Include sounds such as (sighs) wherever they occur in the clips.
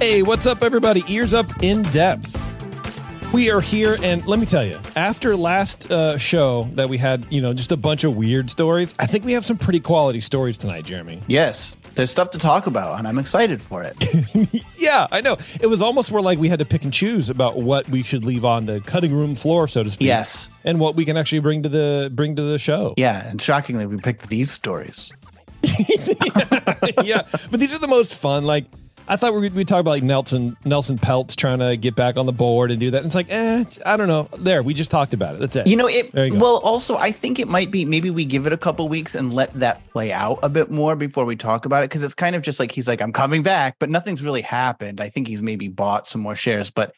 Hey, what's up, everybody? EarzUp in depth. We are here, and let me tell you, after last uh, show that we had, you know, just a bunch of weird stories, I think we have some pretty quality stories tonight, Jeremy. Yes, there's stuff to talk about, and I'm excited for it. (laughs) yeah, I know. It was almost more like we had to pick and choose about what we should leave on the cutting room floor, so to speak. Yes, and what we can actually bring to the bring to the show. Yeah, and shockingly, we picked these stories. yeah, (laughs) yeah, but these are the most fun. Like I thought we would talk about like Nelson Nelson Peltz trying to get back on the board and do that. And it's like, eh, it's, I don't know. There, we just talked about it. That's it. You know, it. You well, also, I think it might be maybe we give it a couple weeks and let that play out a bit more before we talk about it because it's kind of just like he's like, I'm coming back, but nothing's really happened. I think he's maybe bought some more shares, but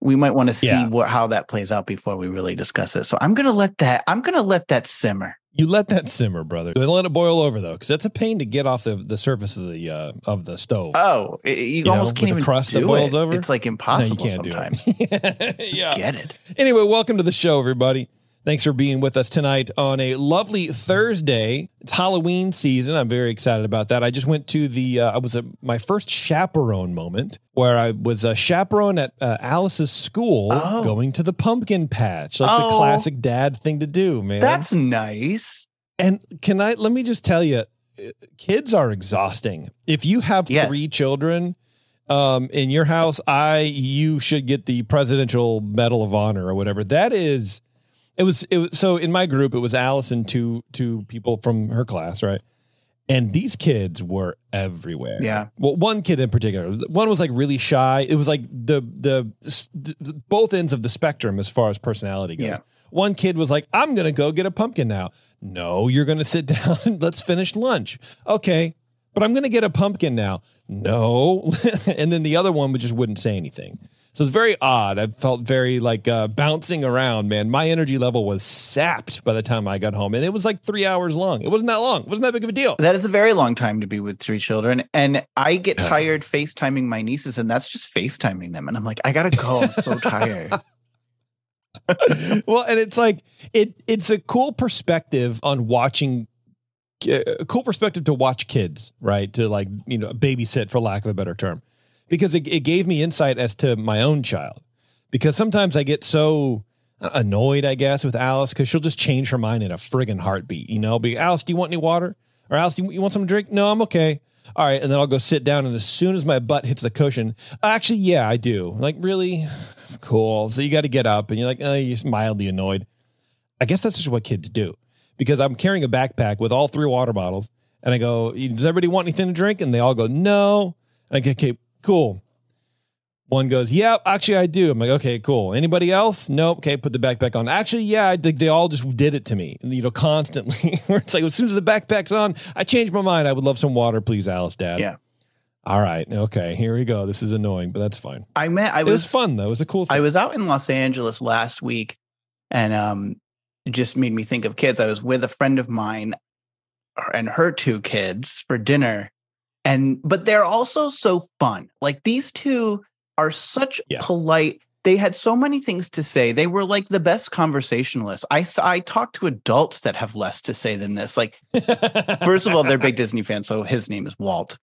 we might want to see yeah. what how that plays out before we really discuss it. So I'm gonna let that I'm gonna let that simmer. You let that simmer, brother. Don't let it boil over though, because that's a pain to get off the, the surface of the uh, of the stove. Oh, you, you almost know, can't even crust do that boils it. over. It's like impossible. No, you can't sometimes. do it. (laughs) yeah, get it. Anyway, welcome to the show, everybody. Thanks for being with us tonight on a lovely Thursday. It's Halloween season. I'm very excited about that. I just went to the, uh, I was at my first chaperone moment where I was a chaperone at uh, Alice's school oh. going to the pumpkin patch, like oh. the classic dad thing to do, man. That's nice. And can I, let me just tell you, kids are exhausting. If you have yes. three children, um, in your house, I you should get the Presidential Medal of Honor or whatever. That is it was it was so in my group it was Allison two two people from her class, right? And these kids were everywhere. Yeah. Well, one kid in particular, one was like really shy. It was like the the, the both ends of the spectrum as far as personality goes. Yeah. One kid was like, "I'm gonna go get a pumpkin now." No, you're gonna sit (laughs) down let's finish lunch. Okay, but I'm gonna get a pumpkin now. No, (laughs) and then the other one just wouldn't say anything. So it's very odd. I felt very like uh, bouncing around, man. My energy level was sapped by the time I got home. And it was like three hours long. It wasn't that long. It wasn't that big of a deal. That is a very long time to be with three children. And I get (sighs) tired FaceTiming my nieces, and that's just FaceTiming them. And I'm like, I got to go. I'm so (laughs) tired. well, and it's like it it's a cool perspective on watching a cool perspective to watch kids, right? To like, you know, babysit for lack of a better term because it, it gave me insight as to my own child. Because sometimes I get so uh, annoyed, I guess, with Alice because she'll just change her mind in a friggin' heartbeat. You know, be Alice, do you want any water? Or Alice, you, you want some drink? No, I'm okay. All right, and then I'll go sit down, and as soon as my butt hits the cushion, actually, yeah, I do. Like, really, (sighs) cool. So you got to get up, and you're like, oh, you're mildly annoyed. I guess that's just what kids do, because I'm carrying a backpack with all three water bottles, and I go, does everybody want anything to drink? And they all go, no. And I go, okay, cool. One goes, yeah, actually I do. I'm like, okay, cool. Anybody else? Nope. Okay, put the backpack on. Actually, yeah, I think they all just did it to me, you know, constantly. (laughs) Where it's like, as soon as the backpack's on, I change my mind. I would love some water, please, Alice, Dad. Yeah. All right. Okay. Here we go. This is annoying, but that's fine. I met. I was, was fun though. It was a cool. Thing. I was out in Los Angeles last week, and um, it just made me think of kids. I was with a friend of mine, and her two kids for dinner, and but they're also so fun. Like these two are such yeah. polite. They had so many things to say. They were like the best conversationalists. I I talked to adults that have less to say than this. Like, first of all, they're big (laughs) Disney fans, so his name is Walt.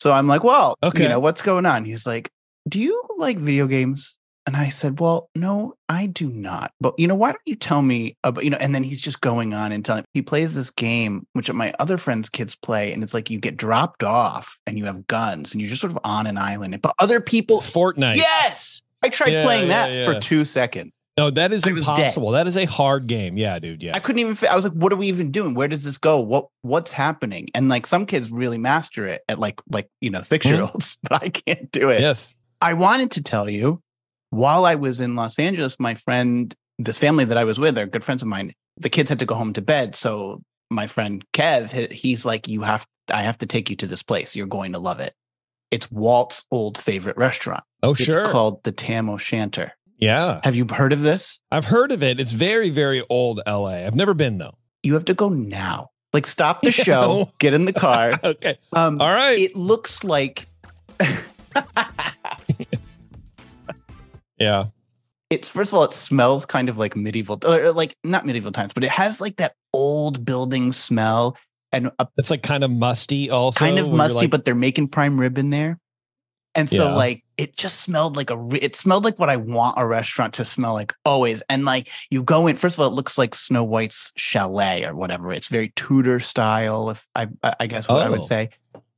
So I'm like, well, okay. you know what's going on? He's like, do you like video games? And I said, Well, no, I do not. But, you know, why don't you tell me about, you know, and then he's just going on and telling, he plays this game, which my other friends' kids play. And it's like you get dropped off and you have guns and you're just sort of on an island. But other people, Fortnite. Yes. I tried yeah, playing yeah, that yeah. for two seconds. No, that is impossible. That is a hard game. Yeah, dude. Yeah. I couldn't even I was like, what are we even doing? Where does this go? What what's happening? And like some kids really master it at like like, you know, 6 year olds, mm-hmm. (laughs) but I can't do it. Yes. I wanted to tell you while I was in Los Angeles, my friend, this family that I was with, they're good friends of mine, the kids had to go home to bed. So my friend Kev, he's like, you have, I have to take you to this place. You're going to love it. It's Walt's old favorite restaurant. Oh, It's sure. called the Tam O'Shanter. yeah. Have you heard of this? I've heard of it. It's very, very old LA. I've never been though. You have to go now. Like, stop the (laughs) show, get in the car. (laughs) Okay. Um, All right. it looks like (laughs) yeah. it's first of all, it smells kind of like medieval, or like not medieval times, but it has like that old building smell and a It's like kind of musty also. kind of musty, like- but they're making prime rib in there. And so Yeah. like it just smelled like a re- it smelled like what I want a restaurant to smell like always. And like you go in, first of all, it looks like Snow White's chalet or whatever. It's very Tudor style, if I I guess what I Oh. would say.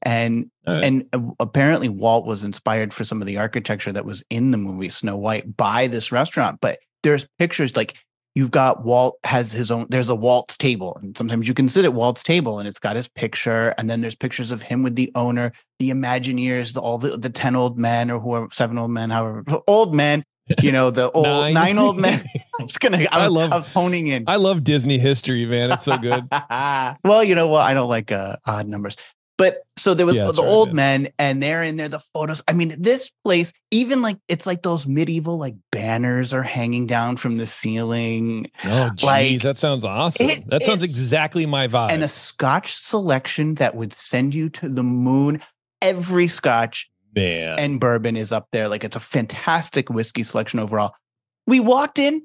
And right. and uh, apparently Walt was inspired for some of the architecture that was in the movie Snow White by this restaurant. But there's pictures like you've got Walt has his own. There's a Walt's table, and sometimes you can sit at Walt's table, and it's got his picture. And then there's pictures of him with the owner, the Imagineers, the, all the the ten old men or whoever, seven old men, however old men. (laughs) You know the old Nine. nine, old men. (laughs) (laughs) I was gonna. I, I was, love- I was honing in. I love Disney history, man. It's so good. well, you know what? I don't like uh, odd numbers. But so there was Yeah, the right, old yeah. men, and they're in there. The photos. I mean, this place, even like it's like those medieval like banners are hanging down from the ceiling, Oh, geez, Like, that sounds awesome. it that sounds exactly my vibe. and a Scotch selection that would send you to the moon. Every Scotch man. and bourbon is up there. Like it's a fantastic whiskey selection overall. We walked in,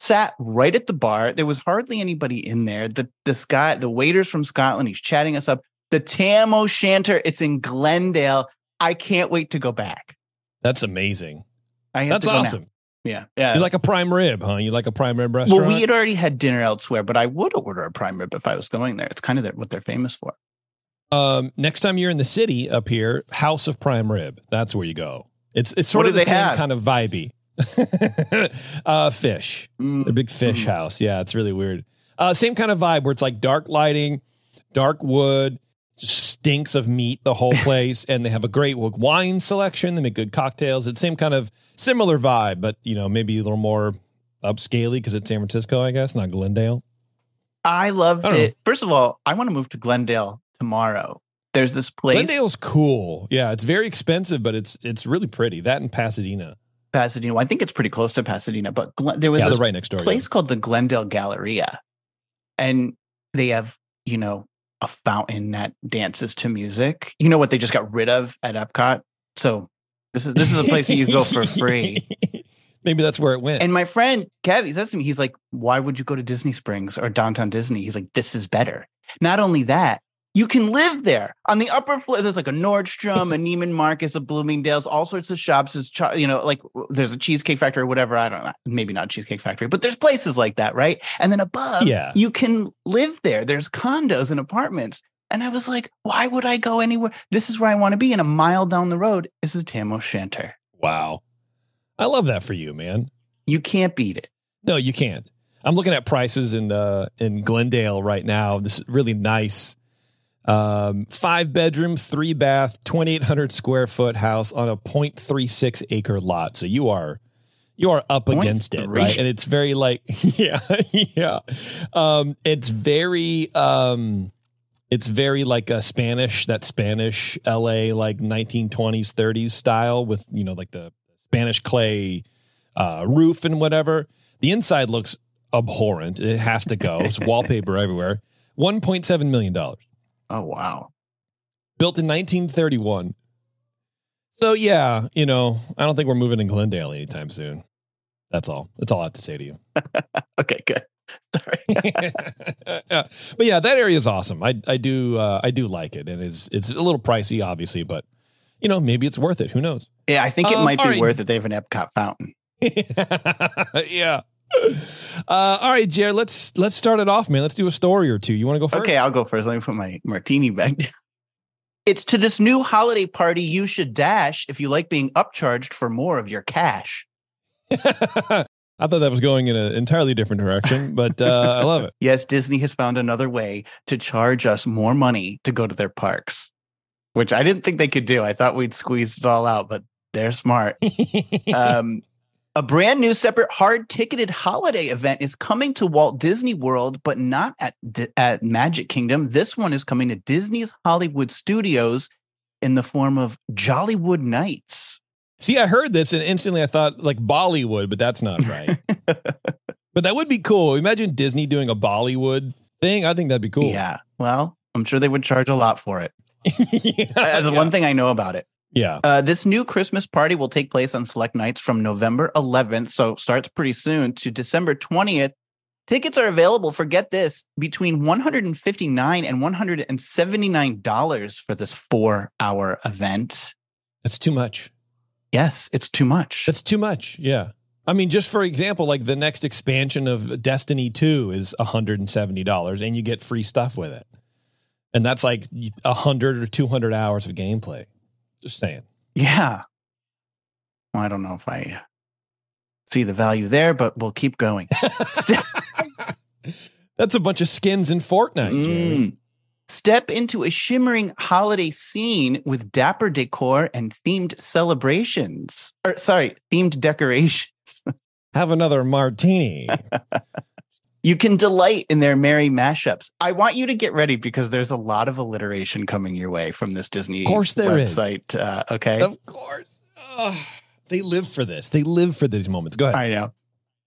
sat right at the bar. There was hardly anybody in there. The this guy, the waiter's from Scotland. He's chatting us up. The Tam O'Shanter. It's in Glendale. I can't wait to go back. That's amazing. That's to go now. awesome. Yeah, yeah. You like a prime rib, huh? You like a prime rib restaurant? well, we had already had dinner elsewhere, but I would order a prime rib if I was going there. It's kind of what they're famous for. um, next time you're in the city up here, House of Prime Rib. That's where you go. It's it's sort What of the same have? kind of vibey. (laughs) uh, fish. Mm, A big fish Mm. house. Yeah, it's really weird. Uh, same kind of vibe where it's like dark lighting, dark wood, stinks of meat the whole (laughs) place, and they have a great wine selection. They make good cocktails. It's same kind of similar vibe, but you know maybe a little more upscaley because it's San Francisco, I guess, not Glendale. I loved I don't it. First of all, I want to move to Glendale tomorrow. There's this place, Glendale's cool. Yeah, it's very expensive, but it's it's really pretty. That in Pasadena. Pasadena. Well, I think it's pretty close to Pasadena, but Glen, there was Yeah, this right next door. place called the Glendale Galleria, and they have you know a fountain that dances to music. You know what they just got rid of at Epcot. So this is this is a place that you go for free. (laughs) Maybe that's where it went. And my friend Kev, he says to me, he's like, "Why would you go to Disney Springs or downtown Disney?" He's like, "This is better." Not only that, you can live there on the upper floor. There's like a Nordstrom, a (laughs) Neiman Marcus, a Bloomingdale's, all sorts of shops. Is you know, like there's a Cheesecake Factory or whatever. I don't know, maybe not Cheesecake Factory, but there's places like that, right? And then above, Yeah. you can live there. There's condos and apartments. And I was like, why would I go anywhere? This is where I want to be. And a mile down the road is the Tam O'Shanter. wow, I love that for you, man. You can't beat it. No, you can't. I'm looking at prices in uh in Glendale right now. This is really nice. Um, five bedroom, three bath, 2,800 square foot house on a 0.36 acre lot. So you are you are up against it, right? And it's very like (laughs) yeah, yeah. Um, it's very um, it's very like a Spanish that Spanish LA like 1920s 30s style with you know like the Spanish clay uh, roof and whatever. The inside looks abhorrent. It has to go. It's wallpaper everywhere. (laughs) One point seven million dollars, Oh, wow. built in 1931. So yeah, you know, I don't think we're moving to Glendale anytime soon. That's all. That's all I have to say to you. (laughs) Okay, good. Sorry. (laughs) Yeah. But yeah, that area is awesome. I I do uh, I do like it, and it's it's a little pricey, obviously, but you know maybe it's worth it. Who knows? Yeah, I think it Um, might be right. worth it. They have an Epcot fountain. (laughs) yeah. (laughs) Uh, all right, Jared. Let's let's start it off, man. Let's do a story or two. You want to go first? Okay, I'll go first. Let me put my martini back down. It's to this new holiday party you should dash if you like being upcharged for more of your cash. (laughs) I thought that was going in an entirely different direction, but uh, I love it. (laughs) Yes, Disney has found another way to charge us more money to go to their parks, which I didn't think they could do. I thought we'd squeeze it all out, but they're smart. um, A brand new separate hard ticketed holiday event is coming to Walt Disney World, but not at, at Magic Kingdom. This one is coming to Disney's Hollywood Studios in the form of Jollywood Nights. See, I heard this and instantly I thought like Bollywood, but that's not right. (laughs) but that would be cool. Imagine Disney doing a Bollywood thing. I think that'd be cool. Yeah. Well, I'm sure they would charge a lot for it. (laughs) yeah, the yeah. one thing I know about it. Yeah. Uh, this new Christmas party will take place on select nights from November 11th, so starts pretty soon, to December 20th. Tickets are available for get this between 159 and 179 dollars for this four hour event. That's too much. Yes, it's too much. That's too much. Yeah. I mean, just for example, like the next expansion of Destiny 2 is $170 and you get free stuff with it. And that's like 100 or 200 hours of gameplay. Just saying. yeah. Well, I don't know if I see the value there, but we'll keep going. (laughs) That's a bunch of skins in Fortnite, Mm. Step into a shimmering holiday scene with dapper decor and themed celebrations. Or sorry, themed decorations. Have another martini. (laughs) You can delight in their merry mashups. I want you to get ready because there's a lot of alliteration coming your way from this Disney Of course there is. website. Uh, okay. of course. They live for this. They live for these moments. Go ahead. I know.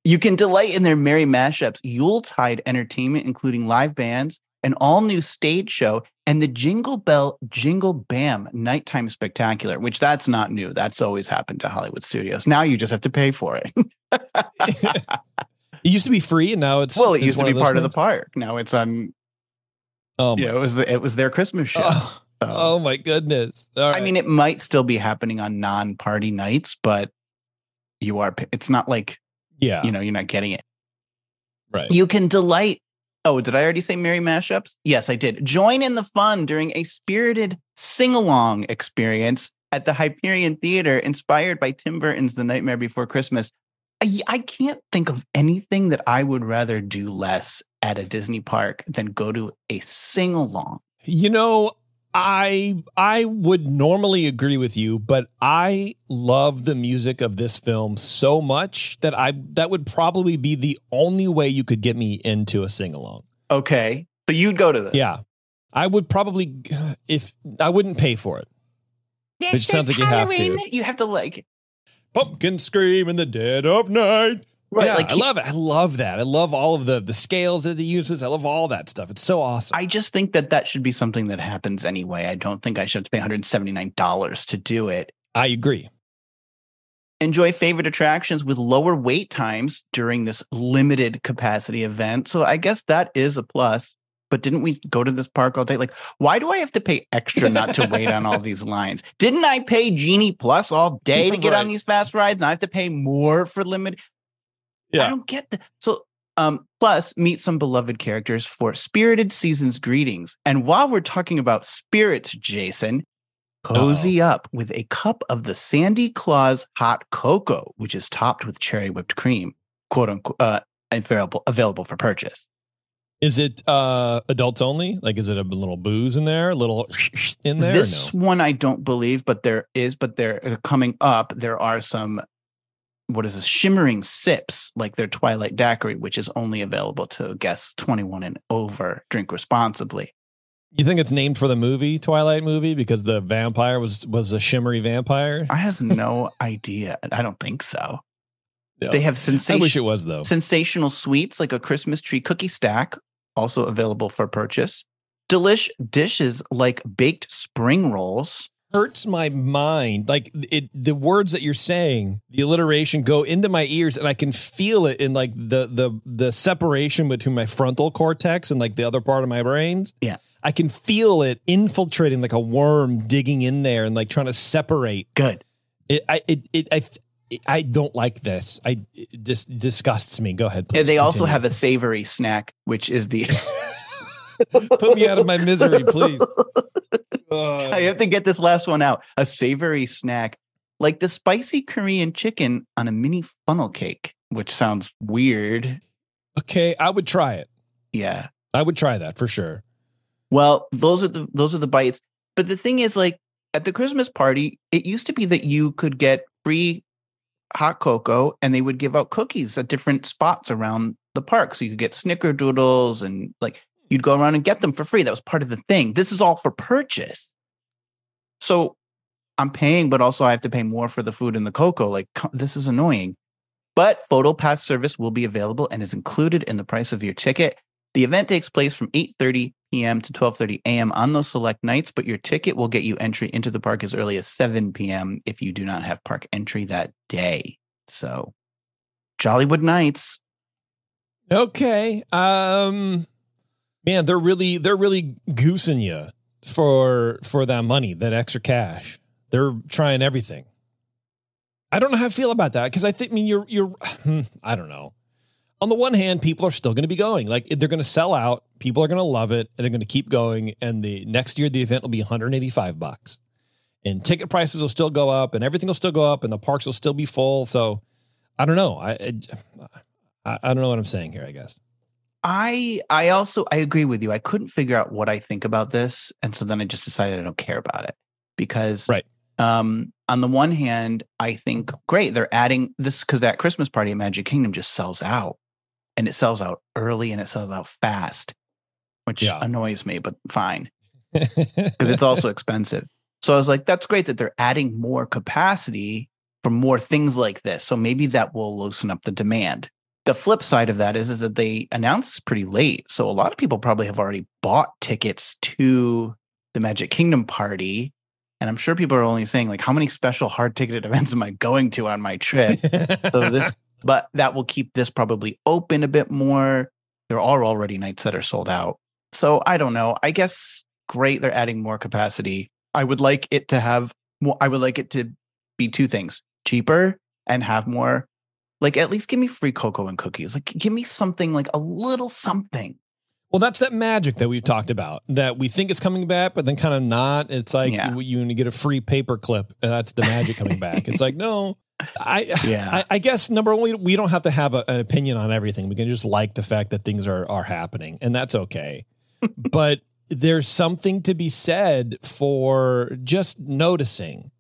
You can delight in their merry mashups, Yuletide entertainment, including live bands, an all new stage show, and the Jingle Bell Jingle Bam nighttime spectacular, which that's not new. That's always happened to Hollywood studios. Now you just have to pay for it. (laughs) (laughs) (laughs) It used to be free and now it's well, it it's used to be those part of the park. Now it's on, Oh you know, it was, it was their Christmas oh. show. oh, (laughs) So, oh my goodness. All I mean, it might still be happening on non party nights, but you are, it's not like, yeah. you know, you're not getting it. right. You can delight. Oh, did I already say merry mashups? Yes, I did. Join in the fun during a spirited sing along experience at the Hyperion Theater, inspired by Tim Burton's The Nightmare Before Christmas. I, I can't think of anything that I would rather do less at a Disney park than go to a sing along. You know, I I would normally agree with you, but I love the music of this film so much that I that would probably be the only way you could get me into a sing along. Okay. So you'd go to this. Yeah. I would probably if I wouldn't pay for it. It's It sounds just like you have to. You have to like, Pumpkin scream in the dead of night. right? yeah, like I love it. I love that. I love all of the the scales that it uses. I love all that stuff. It's so awesome. I just think that that should be something that happens anyway. I don't think I should have pay $179 to do it. I agree. Enjoy favorite attractions with lower wait times during this limited capacity event. So I guess that is a plus. But didn't we go to this park all day? Like, why do I have to pay extra not to wait on all (laughs) these lines? Didn't I pay Genie Plus all day to get on these fast rides? And I have to pay more for limited. I don't get that. So, um, plus meet some beloved characters for Spirited Seasons greetings. And while we're talking about spirits, Jason, cozy up with a cup of the Sandy Claus hot cocoa, which is topped with cherry whipped cream, quote unquote, uh, available available for purchase. Is it uh adults only? Like is it a little booze in there? A little (laughs) in there? this no? one I don't believe, but there is. But they're uh, coming up. There are some. What is this? Shimmering sips, like their Twilight Daiquiri, which is only available to guests 21 and over. Drink responsibly. You think it's named for the movie Twilight movie because the vampire was was a shimmery vampire? I have no (laughs) idea. I don't think so. No. They have sensational. I wish it was though. sensational sweets like a Christmas tree cookie stack, also available for purchase. Delish dishes like baked spring rolls. hurts my mind. Like it, the words that you're saying, the alliteration go into my ears, and I can feel it in like the the the separation between my frontal cortex and like the other part of my brains. Yeah. I can feel it infiltrating like a worm digging in there and like trying to separate. Good. It, I, it, it, I, I don't like this. I it just disgusts me. Go ahead. Please And they also have a savory snack, which is the. (laughs) Put me out of my misery, please. Uh, (laughs) I have to get this last one out. A savory snack like the spicy Korean chicken on a mini funnel cake, which sounds weird. okay, I would try it. Yeah. I would try that for sure. Well, those are the those are the bites. But the thing is, like at the Christmas party, it used to be that you could get free hot cocoa and they would give out cookies at different spots around the park. So you could get snickerdoodles and like you'd go around and get them for free. That was part of the thing. This is all for purchase. So I'm paying, but also I have to pay more for the food and the cocoa. Like this is annoying. But Photo Pass service will be available and is included in the price of your ticket. The event takes place from 8:30 p.m. to 12:30 a.m. on those select nights, but your ticket will get you entry into the park as early as 7 p.m. if you do not have park entry that day. So, Jollywood Nights. Okay. Um man, they're really they're really goosing you for for that money, that extra cash. They're trying everything. I don't know how I feel about that because I think I mean you're you're (sighs) I don't know on the one hand, people are still going to be going. Like they're going to sell out. People are going to love it, and they're going to keep going. And the next year, the event will be 185 bucks, and ticket prices will still go up, and everything will still go up, and the parks will still be full. So, I don't know. I I, I don't know what I'm saying here. I guess. I I also I agree with you. I couldn't figure out what I think about this, and so then I just decided I don't care about it because right. Um, on the one hand, I think great they're adding this because that Christmas party at Magic Kingdom just sells out and it sells out early and it sells out fast, which yeah. annoys me, but fine (laughs) because it's also expensive. So I was like, that's great that they're adding more capacity for more things like this. So maybe that will loosen up the demand. The flip side of that is, is that they announced pretty late. So a lot of people probably have already bought tickets to the Magic Kingdom party. And I'm sure people are only saying, like, how many special hard ticketed (laughs) events am I going to on my trip? so this (laughs) but that will keep this probably open a bit more. There are already nights that are sold out. So I don't know. I guess great. They're adding more capacity. I would like it to have more, I would like it to be two things cheaper and have more, like at least give me free cocoa and cookies. Like give me something like a little something. Well, that's that magic that we've talked about that we think is coming back, but then kind of not. It's like yeah. you, you, get a free paper clip. And that's the magic coming back. It's like, no, I yeah. I, I, guess number one, we don't have to have a, an opinion on everything. We can just like the fact that things are are happening, and that's okay. (laughs) but there's something to be said for just noticing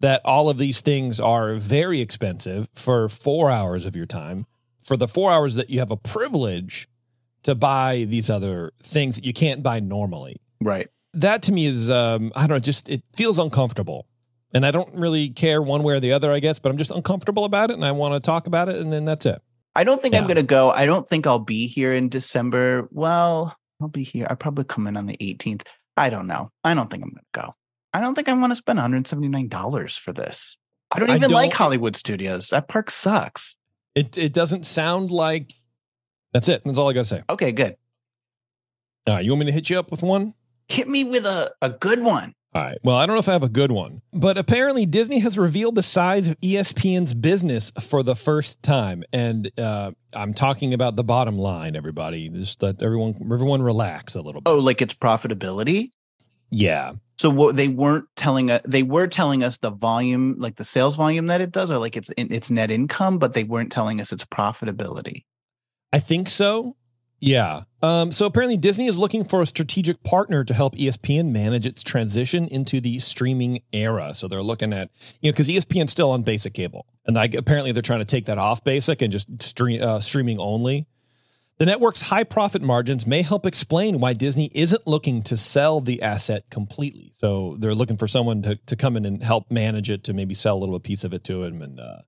that all of these things are very expensive for four hours of your time. For the four hours that you have a privilege to buy these other things that you can't buy normally. Right. That to me is um, I don't know, just it feels uncomfortable and I don't really care one way or the other, I guess, but I'm just uncomfortable about it and I want to talk about it and then that's it. I don't think yeah. I'm going to go. I don't think I'll be here in December. Well, I'll be here. I'll probably come in on the 18th. I don't know. I don't think I'm going to go. I don't think I want to spend $179 for this. I don't even I don't, like Hollywood Studios. That park sucks. It it doesn't sound like that's it. That's all I got to say. Okay, good. All right, you want me to hit you up with one? Hit me with a, a good one. All right. Well, I don't know if I have a good one, but apparently Disney has revealed the size of ESPN's business for the first time, and uh, I'm talking about the bottom line. Everybody, just let everyone everyone relax a little bit. Oh, like its profitability. Yeah. So what they weren't telling us, they were telling us the volume, like the sales volume that it does, or like its its net income, but they weren't telling us its profitability. I think so. Yeah. Um, so apparently, Disney is looking for a strategic partner to help ESPN manage its transition into the streaming era. So they're looking at, you know, because ESPN's still on basic cable, and like apparently they're trying to take that off basic and just stream uh, streaming only. The network's high profit margins may help explain why Disney isn't looking to sell the asset completely. So they're looking for someone to, to come in and help manage it, to maybe sell a little piece of it to them, and uh,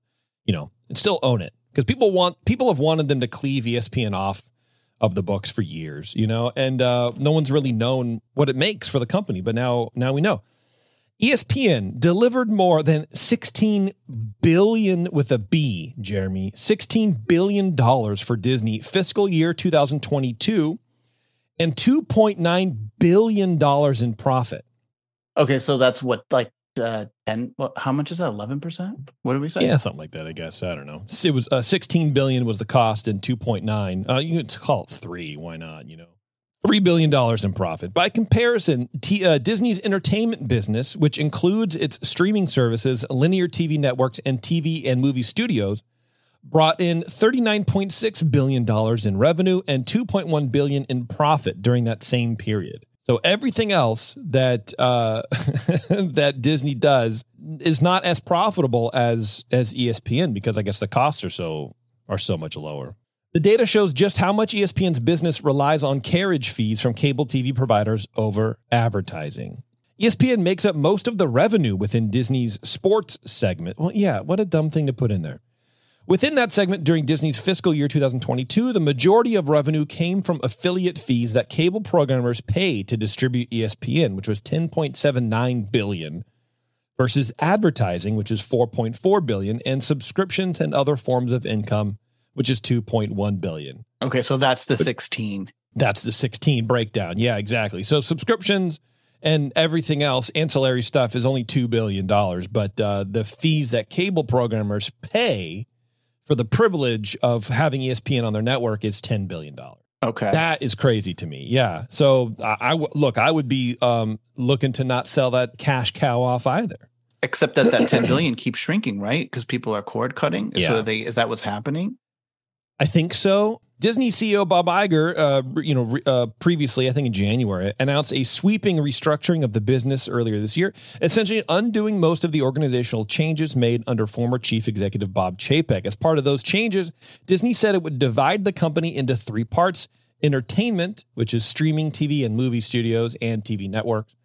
you know, and still own it because people want people have wanted them to cleave ESPN off of the books for years, you know, and uh, no one's really known what it makes for the company, but now now we know. ESPN delivered more than 16 billion with a B, Jeremy, 16 billion dollars for Disney fiscal year 2022 and 2.9 billion dollars in profit. Okay, so that's what like uh, 10 well, how much is that 11% what did we say? Yeah something like that i guess. I don't know. It was uh, 16 billion was the cost and 2.9 uh, you could call it three why not you know? $3 billion in profit. By comparison, T, uh, Disney's entertainment business, which includes its streaming services, linear TV networks, and TV and movie studios, brought in $39.6 billion in revenue and 2.1 billion in profit during that same period. So everything else that uh, (laughs) that Disney does is not as profitable as as ESPN because I guess the costs are so are so much lower. The data shows just how much ESPN's business relies on carriage fees from cable TV providers over advertising. ESPN makes up most of the revenue within Disney's sports segment. Well, yeah, what a dumb thing to put in there. Within that segment during Disney's fiscal year 2022, the majority of revenue came from affiliate fees that cable programmers pay to distribute ESPN, which was 10.79 billion versus advertising, which is 4.4 billion, and subscriptions and other forms of income, which is 2.1 billion. Okay, so that's the 16. That's the 16 breakdown. Yeah, exactly. So subscriptions and everything else, ancillary stuff, is only $2 billion. But uh, the fees that cable programmers pay for the privilege of having ESPN on their network is $10 billion. Okay. That is crazy to me. Yeah. So I, I w- look, I would be um, looking to not sell that cash cow off either. Except that that 10 billion keeps shrinking, right? Because people are cord cutting. Yeah. So they is that what's happening? I think so. Disney CEO Bob Iger, uh, you know, uh, previously, I think in January, announced a sweeping restructuring of the business earlier this year, essentially undoing most of the organizational changes made under former chief executive Bob Chapek. As part of those changes, Disney said it would divide the company into three parts entertainment, which is streaming TV and movie studios and TV networks,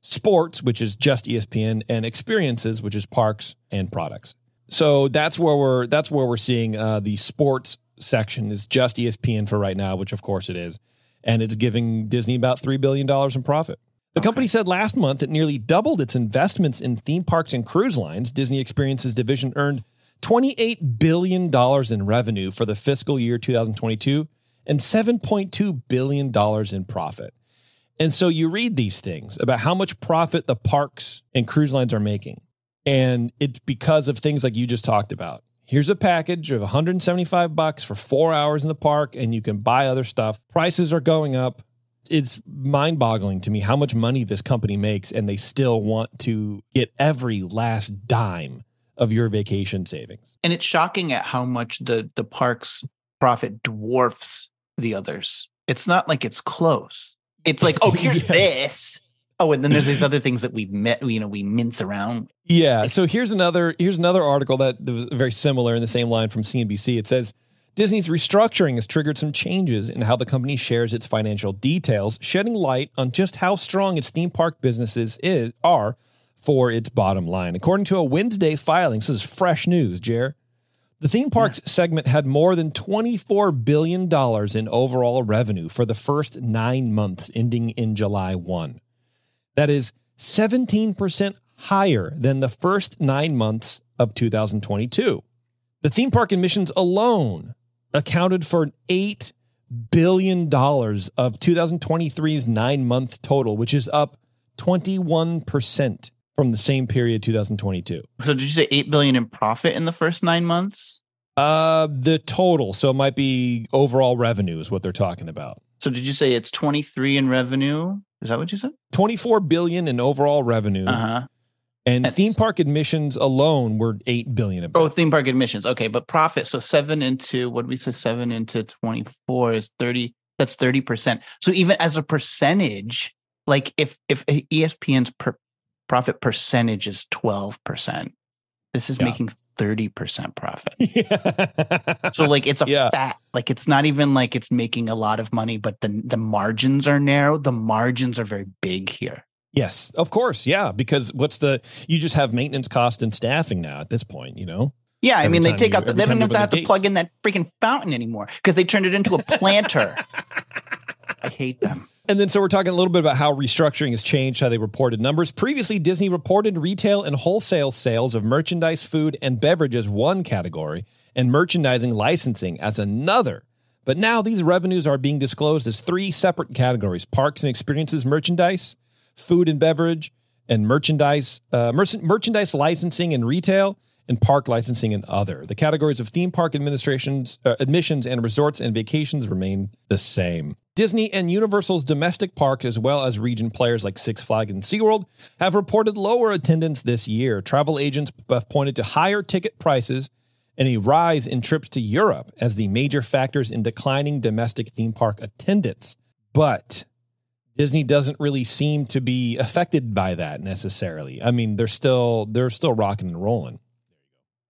sports, which is just ESPN, and experiences, which is parks and products. So that's where we're that's where we're seeing uh, the sports section is just ESPN for right now, which of course it is, and it's giving Disney about three billion dollars in profit. The company said last month it nearly doubled its investments in theme parks and cruise lines. Disney Experiences division earned $28 billion in revenue for the fiscal year 2022 and $7.2 billion in profit. And so you read these things about how much profit the parks and cruise lines are making. And it's because of things like you just talked about. Here's a package of 175 bucks for 4 hours in the park and you can buy other stuff. Prices are going up. It's mind-boggling to me how much money this company makes and they still want to get every last dime of your vacation savings. And it's shocking at how much the the park's profit dwarfs the others. It's not like it's close. It's like, oh, (laughs) here's Yes. this. Oh, and then there's these other things that we've met, you know, we mince around. Yeah. So here's another here's another article that was very similar in the same line from CNBC. It says Disney's restructuring has triggered some changes in how the company shares its financial details, shedding light on just how strong its theme park businesses is, are for its bottom line. According to a Wednesday filing, so this is fresh news, Jer. The theme parks segment had more than $24 billion in overall revenue for the first nine months ending in July 1. That is 17% higher than the first nine months of 2022. The theme park admissions alone accounted for $8 billion of 2023's nine month total, which is up 21% from the same period 2022. So did you say eight billion in profit in the first nine months? Uh, the total, so it might be overall revenue is what they're talking about. So did you say it's 23 in revenue? Is that what you said? 24 billion in overall revenue, Uh-huh. and That's- theme park admissions alone were 8 billion. Oh, theme park admissions. Okay, but profit. So seven into what did we say? Seven into 24 is 30. That's 30%. So even as a percentage, like if if ESPN's per, profit percentage is 12%, this is Yeah. making 30% profit. yeah. So like it's a (laughs) Yeah. fat, like it's not even like it's making a lot of money, but the the margins are narrow. The margins are very big here. Yes, of course. Yeah, because what's the you just have maintenance cost and staffing now at this point, you know? Yeah, I mean they take you- out the, they don't have to have to plug in that freaking fountain anymore because they turned it into a planter. (laughs) I hate them. And then so we're talking a little bit about how restructuring has changed how they reported numbers. Previously, Disney reported retail and wholesale sales of merchandise, food, and beverage as one category, and merchandising licensing as another. But now these revenues are being disclosed as three separate categories: parks and experiences merchandise, food and beverage, and merchandise uh, merch- merchandise licensing and retail, and park licensing and other. The categories of theme park administrations, uh, admissions, and resorts and vacations remain the same. Disney and Universal's domestic parks, as well as region players like Six Flags and SeaWorld, have reported lower attendance this year. Travel agents have pointed to higher ticket prices and a rise in trips to Europe as the major factors in declining domestic theme park attendance. But Disney doesn't really seem to be affected by that necessarily. I mean, they're still they're still rocking and rolling.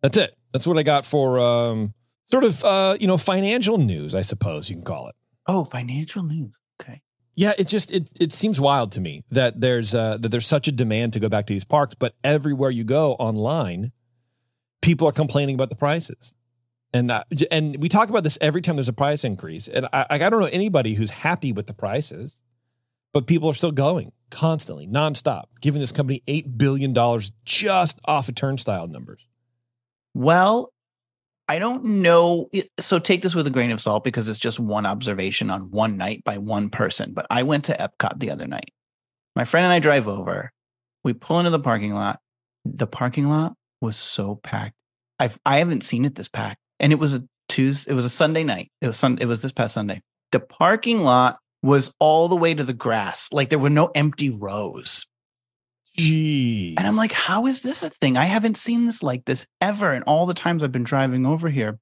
That's it. That's what I got for um, sort of uh, you know financial news, I suppose you can call it. Oh, financial news. Okay. Yeah, it just it it seems wild to me that there's uh, that there's such a demand to go back to these parks, but everywhere you go online, people are complaining about the prices. And uh, and we talk about this every time there's a price increase. And I I don't know anybody who's happy with the prices but people are still going constantly, nonstop, giving this company $8 billion just off of turnstile numbers. Well, I don't know. So take this with a grain of salt because it's just one observation on one night by one person. But I went to Epcot the other night. My friend and I drive over. We pull into the parking lot. The parking lot was so packed. I've I haven't seen it this packed. And it was a Tuesday. It was a Sunday night. It was Sun. It was this past Sunday. The parking lot was all the way to the grass. Like there were no empty rows. Gee. And I'm like, how is this a thing? I haven't seen this like this ever in all the times I've been driving over here.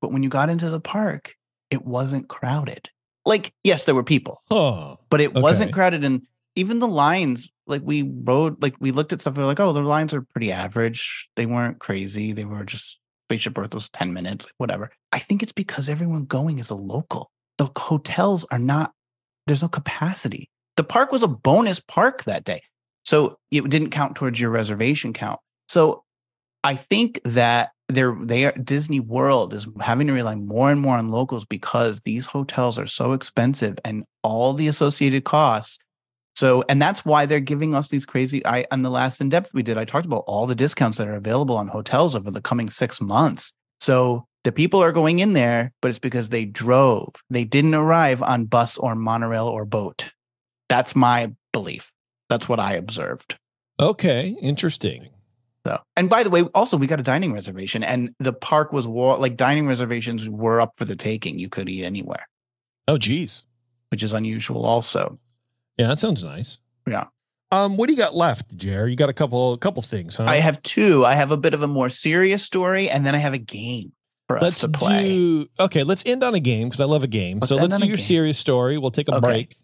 But when you got into the park, it wasn't crowded. Like, yes, there were people, huh. but it okay. wasn't crowded. And even the lines, like we rode, like we looked at stuff, we are like, oh, the lines are pretty average. They weren't crazy. They were just spaceship Earth was 10 minutes, whatever. I think it's because everyone going is a local the hotels are not, there's no capacity. The park was a bonus park that day. So it didn't count towards your reservation count. So I think that they're, they are, Disney World is having to rely more and more on locals because these hotels are so expensive and all the associated costs. So, and that's why they're giving us these crazy. I on the last in depth we did, I talked about all the discounts that are available on hotels over the coming six months. So the people are going in there, but it's because they drove. They didn't arrive on bus or monorail or boat. That's my belief. That's what I observed. Okay, interesting. So, and by the way, also we got a dining reservation, and the park was like dining reservations were up for the taking. You could eat anywhere. Oh, geez, which is unusual, also. Yeah, that sounds nice. Yeah. Um, what do you got left, Jer? You got a couple, couple things, huh? I have two. I have a bit of a more serious story, and then I have a game for us let's to play. Do, okay, let's end on a game because I love a game. Let's so let's do your game. serious story. We'll take a okay. break.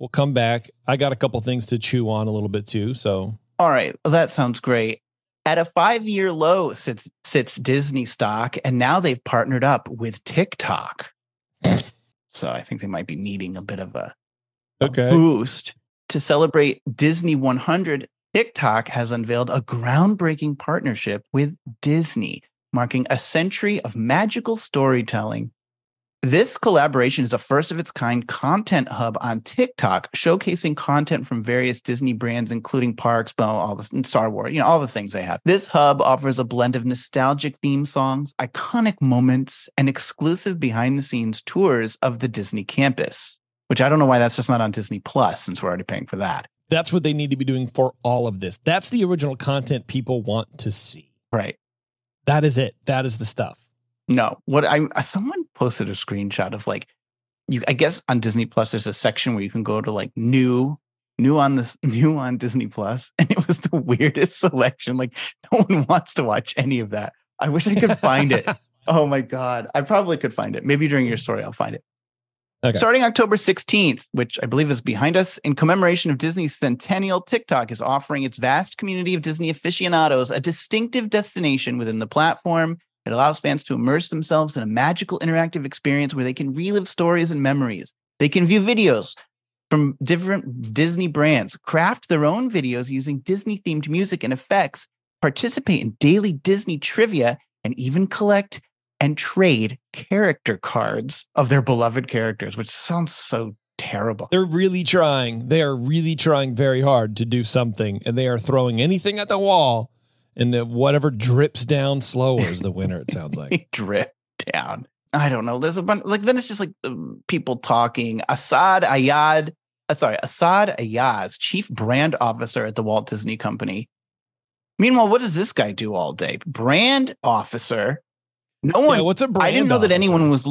We'll come back. I got a couple things to chew on a little bit too. So all right, well, that sounds great. At a five-year low sits sits Disney stock, and now they've partnered up with TikTok. so I think they might be needing a bit of a, a boost to celebrate Disney 100. TikTok has unveiled a groundbreaking partnership with Disney marking a century of magical storytelling. This collaboration is a first of its kind content hub on TikTok, showcasing content from various Disney brands, including parks, Bell, all the Star Wars, you know, all the things they have. This hub offers a blend of nostalgic theme songs, iconic moments, and exclusive behind the scenes tours of the Disney campus, which I don't know why that's just not on Disney Plus since we're already paying for that. That's what they need to be doing for all of this. That's the original content people want to see. Right. That is it. That is the stuff. No, what I uh, someone posted a screenshot of like you. I guess on Disney Plus, there's a section where you can go to like new, new on this, (laughs) new on Disney Plus, and it was the (laughs) weirdest selection. Like no one wants to watch any of that. I wish I could find it. (laughs) oh my god, I probably could find it. Maybe during your mm. story, I'll find it. Okay. Starting October 16th, which I believe is behind us, in commemoration of Disney's centennial, TikTok is offering its vast community of Disney aficionados a distinctive destination within the platform. It allows fans to immerse themselves in a magical interactive experience where they can relive stories and memories. They can view videos from different Disney brands, craft their own videos using Disney themed music and effects, participate in daily Disney trivia, and even collect and trade character cards of their beloved characters, which sounds so terrible. They're really trying. They are really trying very hard to do something, and they are throwing anything at the wall, and the, whatever drips down slower is the winner. It (laughs) sounds like drip down. I don't know. There's a bunch like then it's just like people talking. Asad Ayad, uh, sorry, Asad Ayaz, chief brand officer at the Walt Disney Company. Meanwhile, what does this guy do all day? Brand officer no one. Yeah, what's a brand? I didn't know officer? that anyone was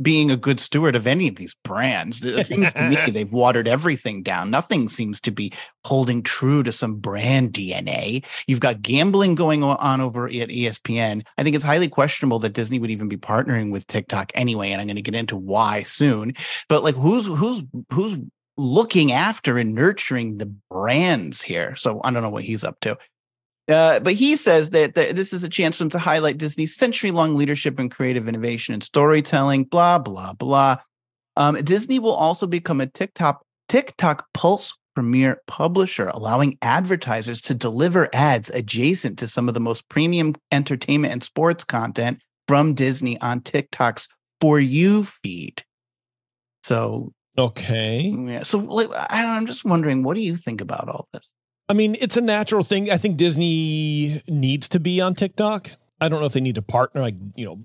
being a good steward of any of these brands. It (laughs) seems to me they've watered everything down. Nothing seems to be holding true to some brand DNA. You've got gambling going on over at ESPN. I think it's highly questionable that Disney would even be partnering with TikTok anyway, and I'm going to get into why soon. But like, who's who's who's looking after and nurturing the brands here. So I don't know what he's up to. Uh, but he says that, that, this is a chance for him to highlight Disney's century long leadership in creative innovation and storytelling, blah, blah, blah. Um, Disney will also become a TikTok TikTok Pulse Premier publisher, allowing advertisers to deliver ads adjacent to some of the most premium entertainment and sports content from Disney on TikTok's For You feed. So, okay. Yeah. So, like, I I'm just wondering, what do you think about all this? I mean, it's a natural thing. I think Disney needs to be on TikTok. I don't know if they need to partner, like, you know,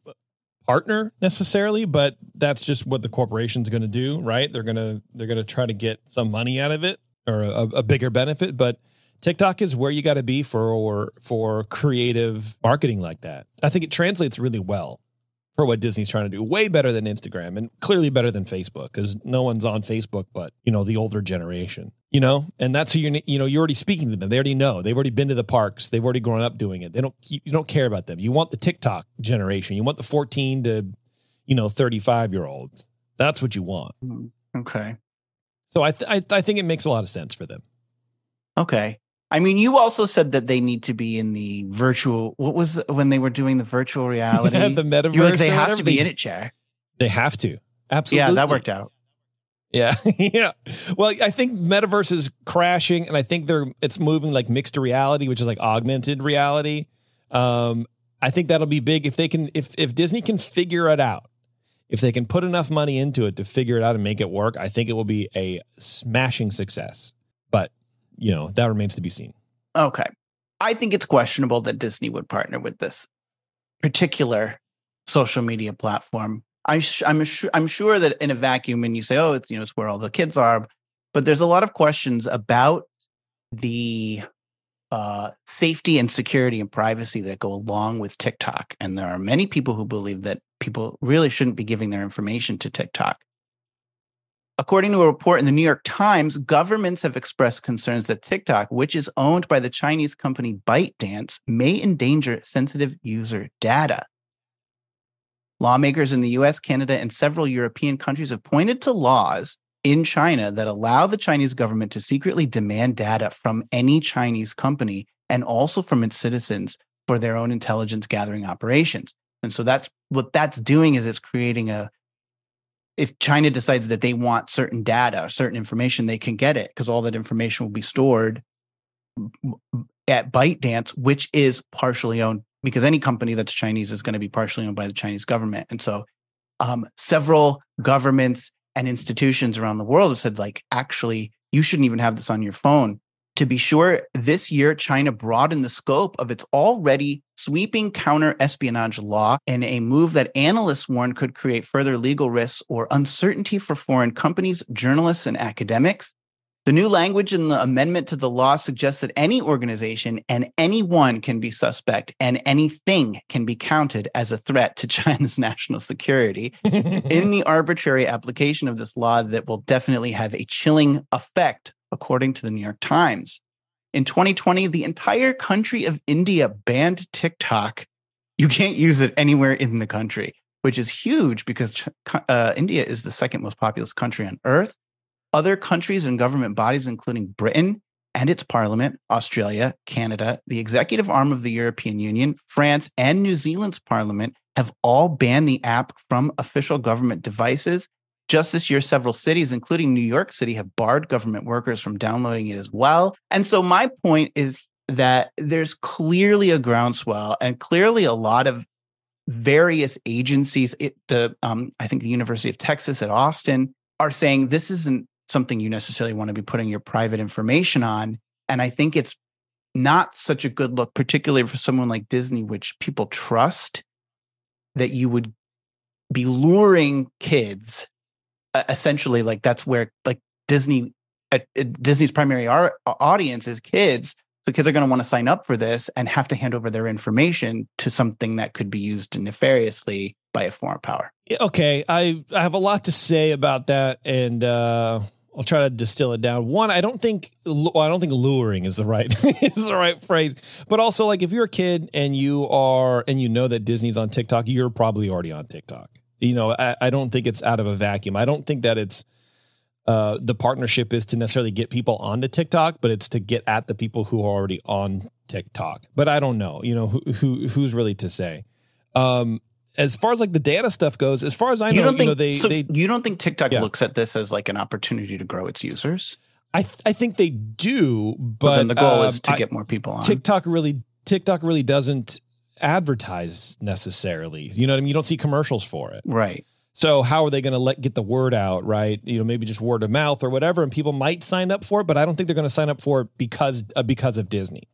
partner necessarily, but that's just what the corporation's going to do, right? They're going to they're going to try to get some money out of it or a, a bigger benefit, but TikTok is where you got to be for for creative marketing like that. I think it translates really well for what Disney's trying to do. Way better than Instagram and clearly better than Facebook because no one's on Facebook but, you know, the older generation, you know, and that's who you're, you know, you're already speaking to them. They already know. They've already been to the parks. They've already grown up doing it. They don't, you don't care about them. You want the TikTok generation. You want the 14 to, you know, 35 year olds. That's what you want. Hmm, okay. So I, th- I, I think it makes a lot of sense for them. Okay. I mean, you also said that they need to be in the virtual. What was when they were doing the virtual (laughs) reality? Yeah, the metaverse. You're like, they have to be in it, chair. They have to. Absolutely. Yeah, that worked out. Yeah, (laughs) yeah. Well, I think metaverse is crashing, and I think they're it's moving like mixed reality, which is like augmented reality. Um, I think that'll be big if they can if if Disney can figure it out. If they can put enough money into it to figure it out and make it work, I think it will be a smashing success. But you know, that remains to be seen. Okay. I think it's questionable that Disney would partner with this particular social media platform. I sh- I'm, I'm sure that in a vacuum, and you say, oh, it's, you know, it's where all the kids are, but there's a lot of questions about the uh, safety and security and privacy that go along with TikTok. And there are many people who believe that people really shouldn't be giving their information to TikTok. According to a report in the New York Times, governments have expressed concerns that TikTok, which is owned by the Chinese company ByteDance, may endanger sensitive user data. Lawmakers in the US, Canada, and several European countries have pointed to laws in China that allow the Chinese government to secretly demand data from any Chinese company and also from its citizens for their own intelligence gathering operations. And so that's what that's doing is it's creating a if China decides that they want certain data, certain information, they can get it because all that information will be stored at ByteDance, which is partially owned because any company that's Chinese is going to be partially owned by the Chinese government. And so um, several governments and institutions around the world have said, like, actually, you shouldn't even have this on your phone to be sure, this year, China broadened the scope of its already sweeping counter espionage law in a move that analysts warn could create further legal risks or uncertainty for foreign companies, journalists, and academics. The new language in the amendment to the law suggests that any organization and anyone can be suspect and anything can be counted as a threat to (laughs) China's national security. in (laughs) the arbitrary application of this law, that will definitely have a chilling effect according to the New York Times. In 2020, the entire country of India banned TikTok. You can't use it anywhere in the country, which is huge because uh, India is the second most populous country on earth. Other countries and government bodies, including Britain and its parliament, Australia, Canada, the executive arm of the European Union, France, and New Zealand's parliament, have all banned the app from official government devices just this year, several cities, including New York City, have barred government workers from downloading it as well. And so, my point is that there's clearly a groundswell and clearly a lot of various agencies. It, the um, I think the University of Texas at Austin are saying this isn't something you necessarily want to be putting your private information on. And I think it's not such a good look, particularly for someone like Disney, which people trust, that you would be luring kids essentially like that's where like Disney Disney's primary art, audience is kids. So kids are going to want to sign up for this and have to hand over their information to something that could be used nefariously by a foreign power. Okay, I I have a lot to say about that, and uh, I'll try to distill it down. One, I don't think well, I don't think luring is the right (laughs) is the right phrase, but also like if you're a kid and you are and you know that Disney's on TikTok, you're probably already on TikTok. You know, I, I don't think it's out of a vacuum. I don't think that it's uh, the partnership is to necessarily get people onto TikTok, but it's to get at the people who are already on TikTok. But I don't know, you know, who, who who's really to say. Um, as far as like the data stuff goes, as far as I know, you don't you think know, they so they you don't think TikTok Yeah. looks at this as like an opportunity to grow its users? I I think they do, but But then the goal is um, to I- get more people on. TikTok really TikTok really doesn't advertise necessarily. You know what I mean? You don't see commercials for it. right. So how are they going to let get the word out, right? You know, maybe just word of mouth or whatever, and people might sign up for it, but I don't think they're going to sign up for it because uh, because of Disney.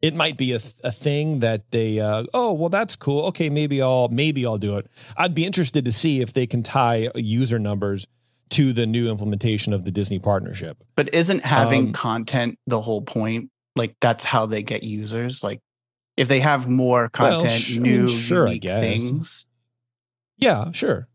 It might be a, th- a thing that they, uh, oh well, that's cool. Okay, maybe I'll maybe I'll do it. I'd be interested to see if they can tie user numbers to the new implementation of the Disney partnership. But isn't having Um, content the whole point? Like that's how they get users. Like if they have more Well, content, sh- I mean, new sure, unique things. Yeah, sure.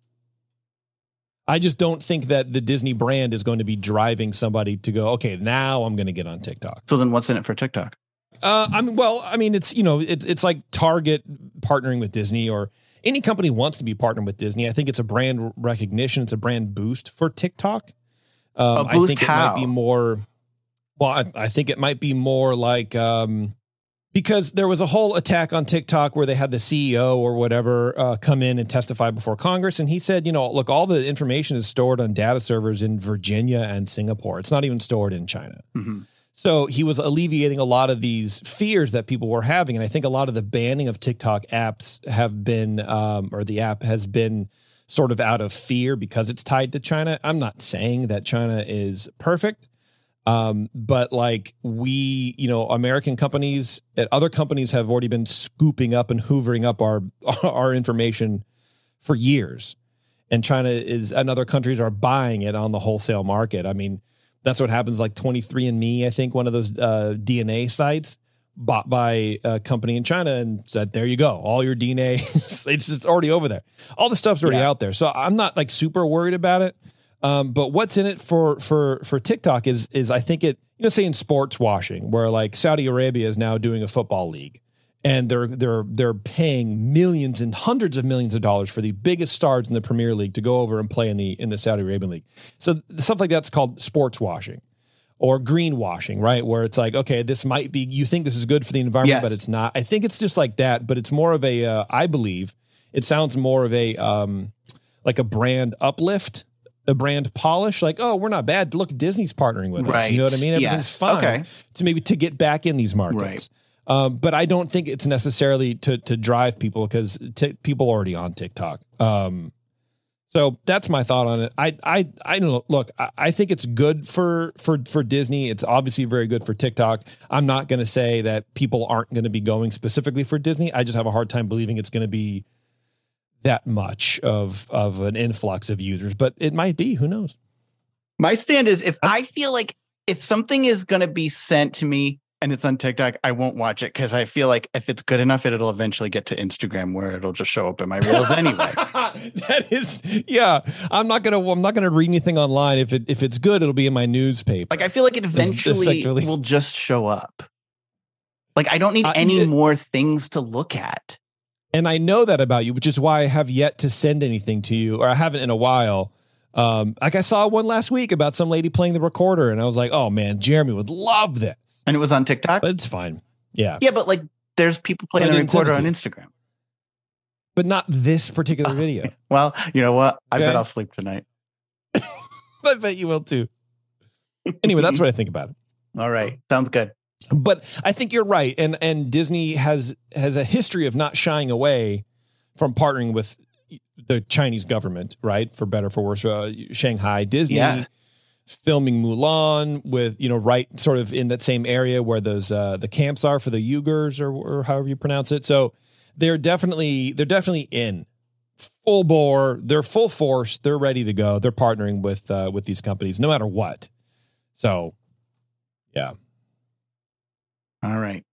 I just don't think that the Disney brand is going to be driving somebody to go, okay, now I'm going to get on TikTok. So then, what's in it for TikTok? Uh, I mean, well, I mean, it's you know, it's it's like Target partnering with Disney, or any company wants to be partnered with Disney. I think it's a brand recognition, it's a brand boost for TikTok. Um, A I boost think it might be more. Well, I, I think it might be more like um, because there was a whole attack on TikTok where they had the CEO or whatever uh, come in and testify before Congress, and he said, you know, look, all the information is stored on data servers in Virginia and Singapore. It's not even stored in China. Mhm. So he was alleviating a lot of these fears that people were having. And I think a lot of the banning of TikTok apps have been, um, or the app has been sort of out of fear because it's tied to China. I'm not saying that China is perfect. Um, but like we, you know, American companies and other companies have already been scooping up and hoovering up our (laughs) our information for years. And China is and other countries are buying it on the wholesale market. I mean, that's what happens like 23andme i think one of those uh, dna sites bought by a company in china and said there you go all your dna (laughs) it's just already over there all the stuff's already Yeah. out there so i'm not like super worried about it um, but what's in it for for for tiktok is is i think it you know say in sports washing where like saudi arabia is now doing a football league and they're they're they're paying millions and hundreds of millions of dollars for the biggest stars in the Premier League to go over and play in the in the Saudi Arabian league. So stuff like that's called sports washing or green washing, right? Where it's like, okay, this might be you think this is good for the environment, Yes. but it's not. I think it's just like that, but it's more of a uh, I believe it sounds more of a um like a brand uplift. A brand polish, like oh, we're not bad. Look, Disney's partnering with us. You know what I mean? Everything's Yes. fine Okay. to maybe to get back in these markets. Right. Um, but I don't think it's necessarily to to drive people because t- people are already on TikTok. Um, so that's my thought on it. I I I don't know. Look, I, I think it's good for for for Disney. It's obviously very good for TikTok. I'm not going to say that people aren't going to be going specifically for Disney. I just have a hard time believing it's going to be that much of of an influx of users. But it might be. Who knows? My stand is if I feel like if something is going to be sent to me and it's on TikTok, I won't watch it because I feel like if it's good enough, it'll eventually get to Instagram where it'll just show up in my reels anyway. (laughs) that is, yeah. I'm not gonna. I'm not gonna read anything online. If it if it's good, it'll be in my newspaper. Like I feel like it eventually will just show up. Like I don't need Uh, any yeah. more things to look at. And I know that about you, which is why I have yet to send anything to you, or I haven't in a while. Um, like I saw one last week about some lady playing the recorder, and I was like, "Oh man, Jeremy would love this," And it was on TikTok. but it's fine. Yeah, yeah, but like there's people playing the recorder on Instagram. but not this particular (laughs) video. Well, you know what? I Okay. bet I'll sleep tonight. (laughs) I bet you will too. Anyway, that's what I think about it. (laughs) All right. Sounds good. But I think you're right, and and Disney has has a history of not shying away from partnering with the Chinese government, right? For better for worse, uh, Shanghai Disney Yeah. filming Mulan with you know right sort of in that same area where those uh, the camps are for the Uyghurs or, or however you pronounce it. So they're definitely they're definitely in full bore. They're full force. They're ready to go. They're partnering with uh, with these companies no matter what. So yeah, All right.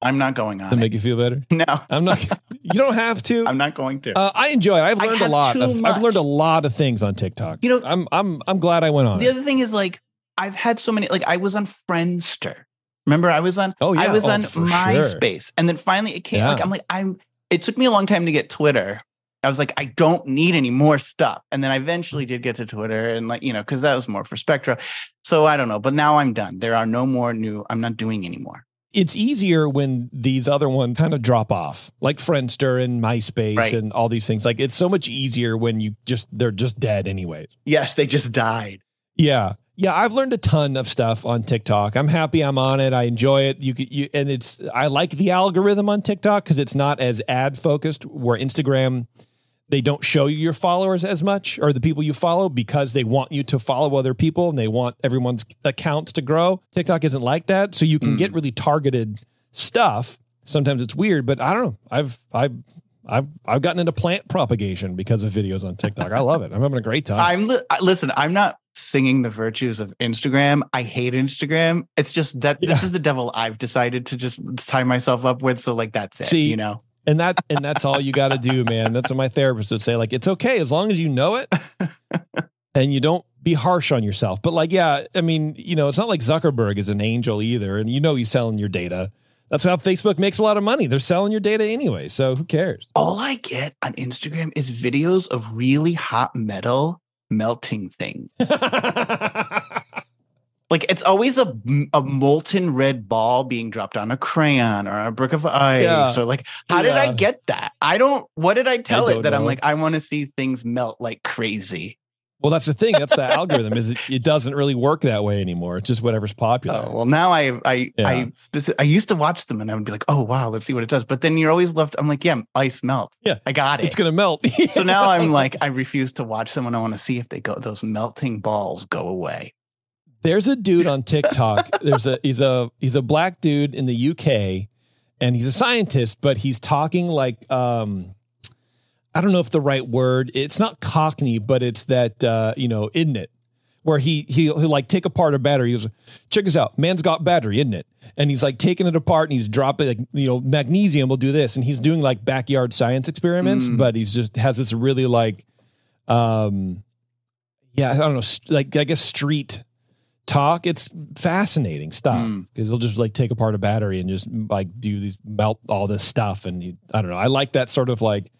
I'm not going on. to it. make you feel better. (laughs) no, I'm not. you don't have to. I'm not going to. Uh, I enjoy it. I've learned a lot. too Of, I've learned a lot of things on TikTok. You know- I'm I'm I'm glad I went on. the it. other thing is like I've had so many like I was on Friendster. Remember I was on Oh, yeah. I was Oh, on for sure. MySpace. And then finally it came like I'm like I'm it took me a long time to get Twitter. I was like, I don't need any more stuff. And then I eventually did get to Twitter and like, you know, because that was more for Spectra. So I don't know. But now I'm done. There are no more new, I'm not doing anymore. It's easier when these other ones kind of drop off, like Friendster and MySpace Right. and all these things. Like it's so much easier when you just they're just dead anyway. Yes, they just died. Yeah. Yeah, I've learned a ton of stuff on TikTok. I'm happy I'm on it. I enjoy it. You you and it's I like the algorithm on TikTok cuz it's not as ad focused where Instagram they don't show you your followers as much or the people you follow because they want you to follow other people and they want everyone's accounts to grow. TikTok isn't like that, so you can Mm. get really targeted stuff. Sometimes it's weird, but I don't know. I've I've I've I've gotten into plant propagation because of videos on TikTok. I love it. I'm having a great time. I'm li- listen, I'm not singing the virtues of Instagram. I hate Instagram. It's just that this is the devil I've decided to just tie myself up with. So like that's it. See, you know? And that and that's all you got to do man. That's what my therapist would say like it's okay as long as you know it (laughs) and you don't be harsh on yourself. But like yeah i mean you know it's not like zuckerberg is an angel either and you know he's selling your data. That's how facebook makes a lot of money. They're selling your data anyway so who cares? All I get on Instagram is videos of really hot metal melting things. (laughs) Like it's always a a molten red ball being dropped on a crayon or a brick of ice. Yeah. Or like, how did I get that? I don't. What did I tell it don't that I'm like? I want to see things melt like crazy. well that's the thing that's the (laughs) algorithm is it, it doesn't really work that way anymore it's just whatever's oh, popular Oh well, now I I Yeah. I speci- I used to watch them and I would be like, oh wow, let's see what it does. But then you're always left. I'm like, yeah, ice melt. Yeah. I got it. it's gonna melt so now I'm (laughs) like, I refuse to watch them and I want to see if they go. Those melting balls go away. There's a dude on TikTok. (laughs) There's a he's a he's a black dude in the UK and he's a scientist, but he's talking like um I don't know if the right word. It's not cockney, but it's that uh, you know, isn't it? Where he he'll, he'll like take apart a battery. He goes, check this out. Man's got battery, isn't it? And he's like taking it apart and he's dropping like you know, magnesium will do this. And he's doing like backyard science experiments, Mm. but he's just has this really like um yeah, I don't know, st- like I guess street talk. It's fascinating stuff Mm. because he'll just like take apart a battery and just like do these melt all this stuff. And you, I don't know. I like that sort of like,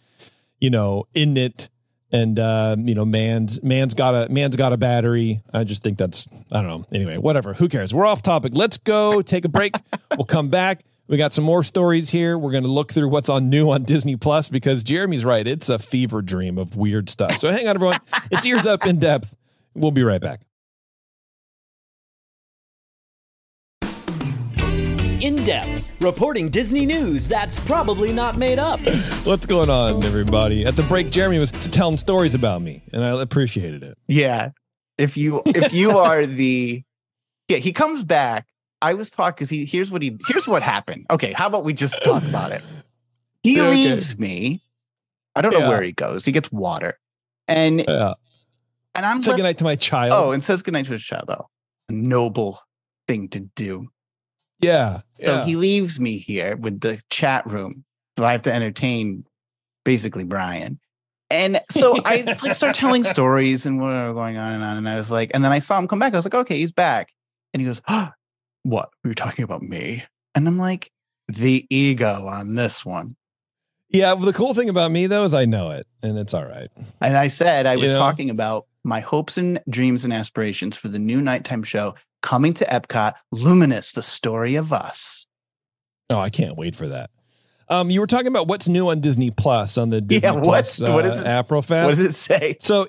you know, in it and uh, you know, man's man's got a man's got a battery. I just think that's I don't know. Anyway, whatever. Who cares? We're off topic. Let's go take a break. (laughs) we'll come back. We got some more stories here. We're going to look through what's on new on Disney Plus because Jeremy's right. It's a fever dream of weird stuff. So hang on, everyone. It's EarzUp in depth. We'll be right back. In depth, reporting Disney news that's probably not made up. (gasps) What's going on, everybody? At the break, Jeremy was t- telling stories about me, and I appreciated it. Yeah. If you if you (laughs) are the yeah, he comes back. I was talking because he here's what he here's what happened. Okay, how about we just talk about it? He okay. leaves me. I don't know where he goes. He gets water. And Yeah. and I'm Say left- goodnight to my child. Oh, and says goodnight to his child though. A noble thing to do. Yeah. So he leaves me here with the chat room. So I have to entertain basically Brian. And so I (laughs) like start telling stories and whatever going on and on. And I was like, and then I saw him come back. I was like, okay, he's back. And he goes, oh, what? Were you talking about me? And I'm like, the ego on this one. yeah. Well, the cool thing about me, though, is I know it, and it's all right. And I said I You was know? talking about my hopes and dreams and aspirations for the new nighttime show coming to Epcot, Luminous, the story of us. Oh, I can't wait for that. Um, you were talking about what's new on Disney Plus on the Disney Yeah, Plus what's- what uh, is it? app real fast. What does it say? So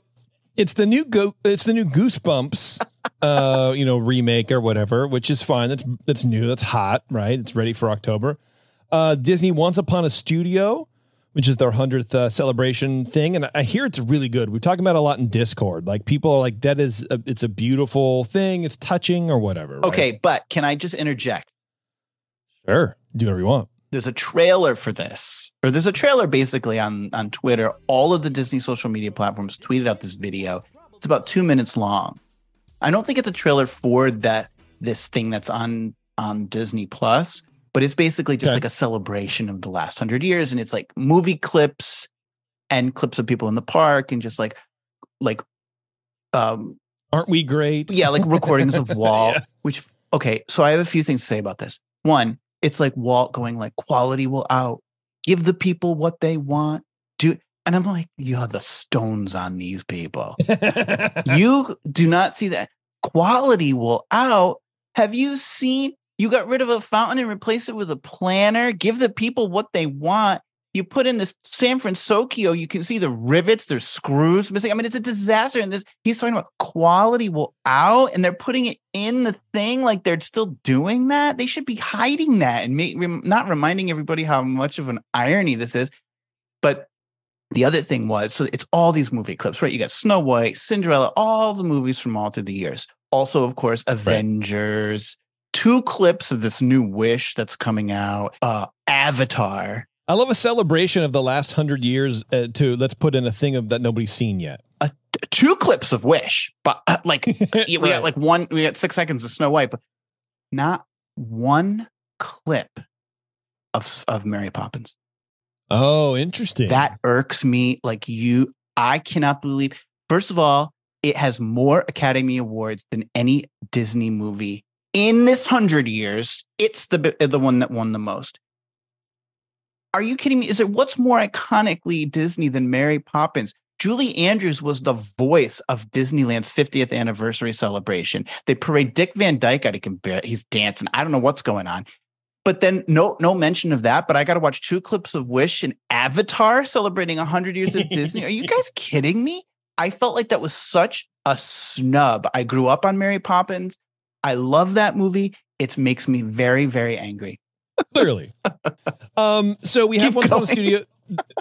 it's the new go it's the new Goosebumps (laughs) uh you know remake or whatever, which is fine. That's that's new, that's hot, right? It's ready for October. Uh Disney Once Upon a Studio, which is their 100th uh, celebration thing and I hear it's really good. We're talking about it a lot in Discord. Like people are like that is a, it's a beautiful thing, it's touching or whatever. right? Okay, but can I just interject? Sure. Do whatever you want. There's a trailer for this, or there's a trailer basically on on Twitter. All of the Disney social media platforms tweeted out this video. It's about two minutes long. I don't think it's a trailer for that this thing that's on on Disney Plus, but it's basically just Okay. like a celebration of the last hundred years, and it's like movie clips and clips of people in the park, and just like like um Aren't we great? yeah, like recordings of (laughs) Walt. Yeah. Which okay, so I have a few things to say about this. One, it's like Walt going like quality will out, give the people what they want. Do And I'm like, yo, the stones on these people. (laughs) you do not see that. Quality will out. Have you seen? You got rid of a fountain and replace it with a planner. Give the people what they want. You put in this San Francisco, you can see the rivets, there's screws missing. I mean, it's a disaster. And this he's talking about quality will out, and they're putting it in the thing like they're still doing that. They should be hiding that and make, not reminding everybody how much of an irony this is. But the other thing was so it's all these movie clips, right? You got Snow White, Cinderella, all the movies from all through the years. Also, of course, Avengers. Right. Two clips of this new Wish that's coming out. Uh, Avatar. I love a celebration of the last hundred years. Uh, to let's put in a thing of that nobody's seen yet. Uh, two clips of Wish, but uh, like (laughs) we got like one, we got six seconds of Snow White, but not one clip of of Mary Poppins. Oh, interesting. That irks me. Like you, I cannot believe. First of all, it has more Academy Awards than any Disney movie in this hundred years. It's the the one that won the most. Are you kidding me? Is it what's more iconically Disney than Mary Poppins? Julie Andrews was the voice of Disneyland's 50th anniversary celebration. They parade Dick Van Dyke out. He can bear, he's dancing. I don't know what's going on. But then no no mention of that. But I got to watch two clips of Wish and Avatar celebrating 100 years of Disney. Are you (laughs) guys kidding me? I felt like that was such a snub. I grew up on Mary Poppins. I love that movie. It makes me very, very angry. Clearly. um, so we (laughs) have one studio.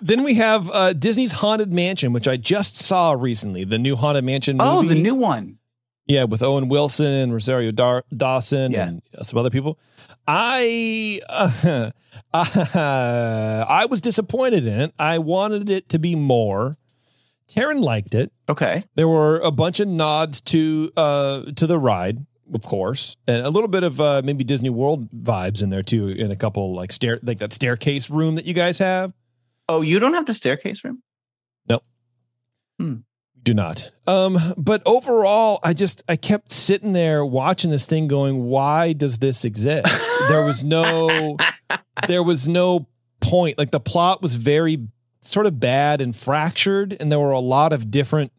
then we have uh, Disney's Haunted Mansion, which I just saw recently. The new Haunted Mansion movie. Oh, the new one. Yeah, with Owen Wilson and Rosario Dar- Dawson yes. and some other people. I uh, uh, (laughs) I was disappointed in it. I wanted it to be more. Taryn liked it. Okay. There were a bunch of nods to uh to the ride of course, and a little bit of uh, maybe Disney World vibes in there too. In a couple like stair like that staircase room that you guys have. Oh, you don't have the staircase room? Nope. Hmm. Do not. Um, but overall, I just I kept sitting there watching this thing, going, "Why does this exist?" there was no, (laughs) there was no point. Like the plot was very sort of bad and fractured, and there were a lot of different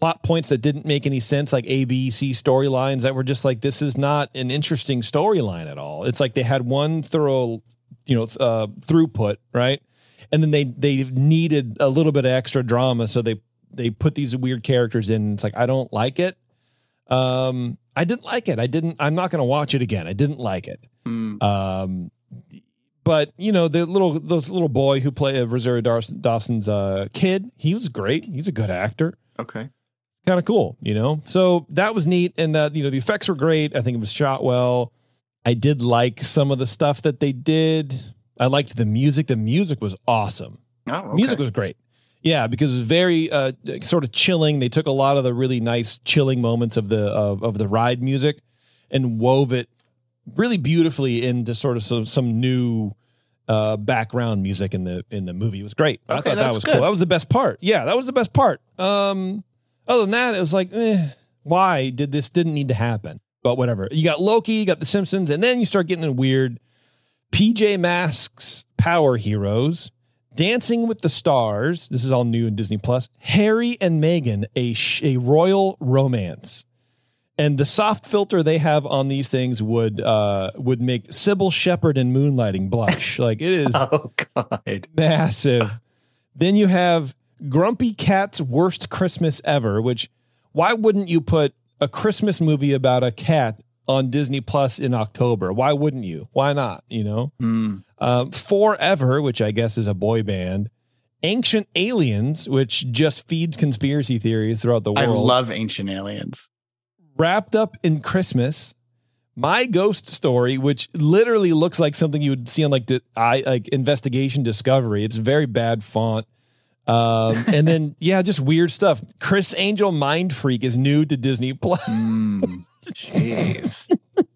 plot points that didn't make any sense, like A, B, C storylines that were just like, this is not an interesting storyline at all. It's like they had one thorough, you know, uh, throughput, right? And then they they needed a little bit of extra drama, so they they put these weird characters in. It's like I don't like it. Um, I didn't like it. I didn't. I'm not going to watch it again. I didn't like it. Mm. Um, but you know the little those little boy who played uh, Rosario Dawson's uh, kid, he was great. He's a good actor. Okay kind of cool, you know? So that was neat. And, uh, you know, the effects were great. I think it was shot well. I did like some of the stuff that they did. I liked the music. The music was awesome. Oh, okay. Music was great. Yeah, because it was very uh, sort of chilling. They took a lot of the really nice chilling moments of the of, of the ride music and wove it really beautifully into sort of some, some new uh, background music in the in the movie. It was great. Okay, I thought that was good. cool. That was the best part. Yeah, that was the best part. Um, other than that, it was like, eh, why did this didn't need to happen? But whatever. You got Loki, you got The Simpsons, and then you start getting in weird PJ Masks Power Heroes, Dancing with the Stars. This is all new in Disney Plus. Harry and Meghan, a sh- a royal romance. And the soft filter they have on these things would uh, would make Cybill Shepherd and Moonlighting blush. like it is (laughs) oh, God. massive. then you have Grumpy Cat's Worst Christmas Ever, which why wouldn't you put a Christmas movie about a cat on Disney Plus in October? Why wouldn't you? Why not? You know? Mm. Um, Forever, which I guess is a boy band. Ancient Aliens, which just feeds conspiracy theories throughout the world. I love Ancient Aliens. Wrapped up in Christmas. My Ghost Story, which literally looks like something you would see on like I like Investigation Discovery. It's very bad font. Um, (laughs) and then yeah, just weird stuff. Criss Angel Mind Freak is new to Disney Plus. mm, jeez.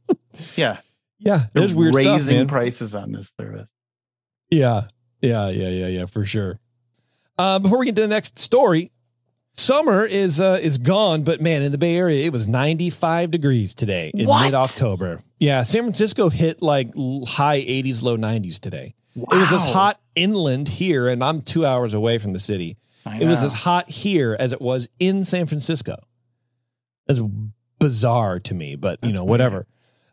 (laughs) yeah. Yeah. There's They're weird raising stuff, prices on this service. Yeah. Yeah. Yeah. Yeah. Yeah. For sure. Uh, before we get to the next story, summer is uh, is gone, but man, in the Bay Area, it was 95 degrees today in mid October. Yeah, San Francisco hit like high 80s, low 90s today. It was as hot inland here, and I'm two hours away from the city. It was as hot here as it was in San Francisco. That's bizarre to me, but you That's know, whatever.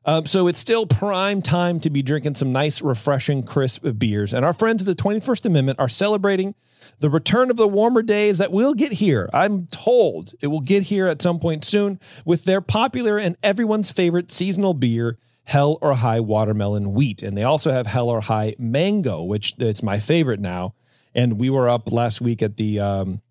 Um, so it's still prime time to be drinking some nice, refreshing, crisp beers. And our friends of the 21st Amendment are celebrating the return of the warmer days that will get here. I'm told it will get here at some point soon with their popular and everyone's favorite seasonal beer, Hell or High Watermelon Wheat. And they also have Hell or High Mango, which it's my favorite now. And we were up last week at the um,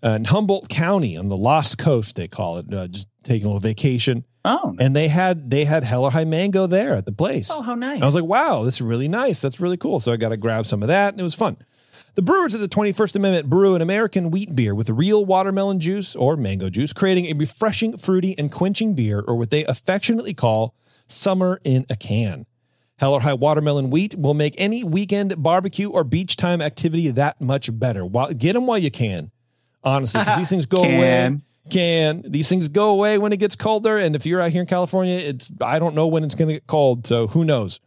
in Humboldt County on the Lost Coast, they call it, uh, just taking a little vacation. Oh, And they had they had Hell or High Mango there at the place. oh, how nice. I was like, wow, this is really nice. That's really cool. So I got to grab some of that, and it was fun. The brewers of the 21st Amendment brew an American wheat beer with real watermelon juice or mango juice, creating a refreshing, fruity, and quenching beer, or what they affectionately call summer in a can. Hell or High Watermelon Wheat will make any weekend barbecue or beach time activity that much better. While, get them while you can, honestly, because these (laughs) things go away. Can. Can these things go away when it gets colder? And if you're out here in California, it's I don't know when it's going to get cold, so who knows?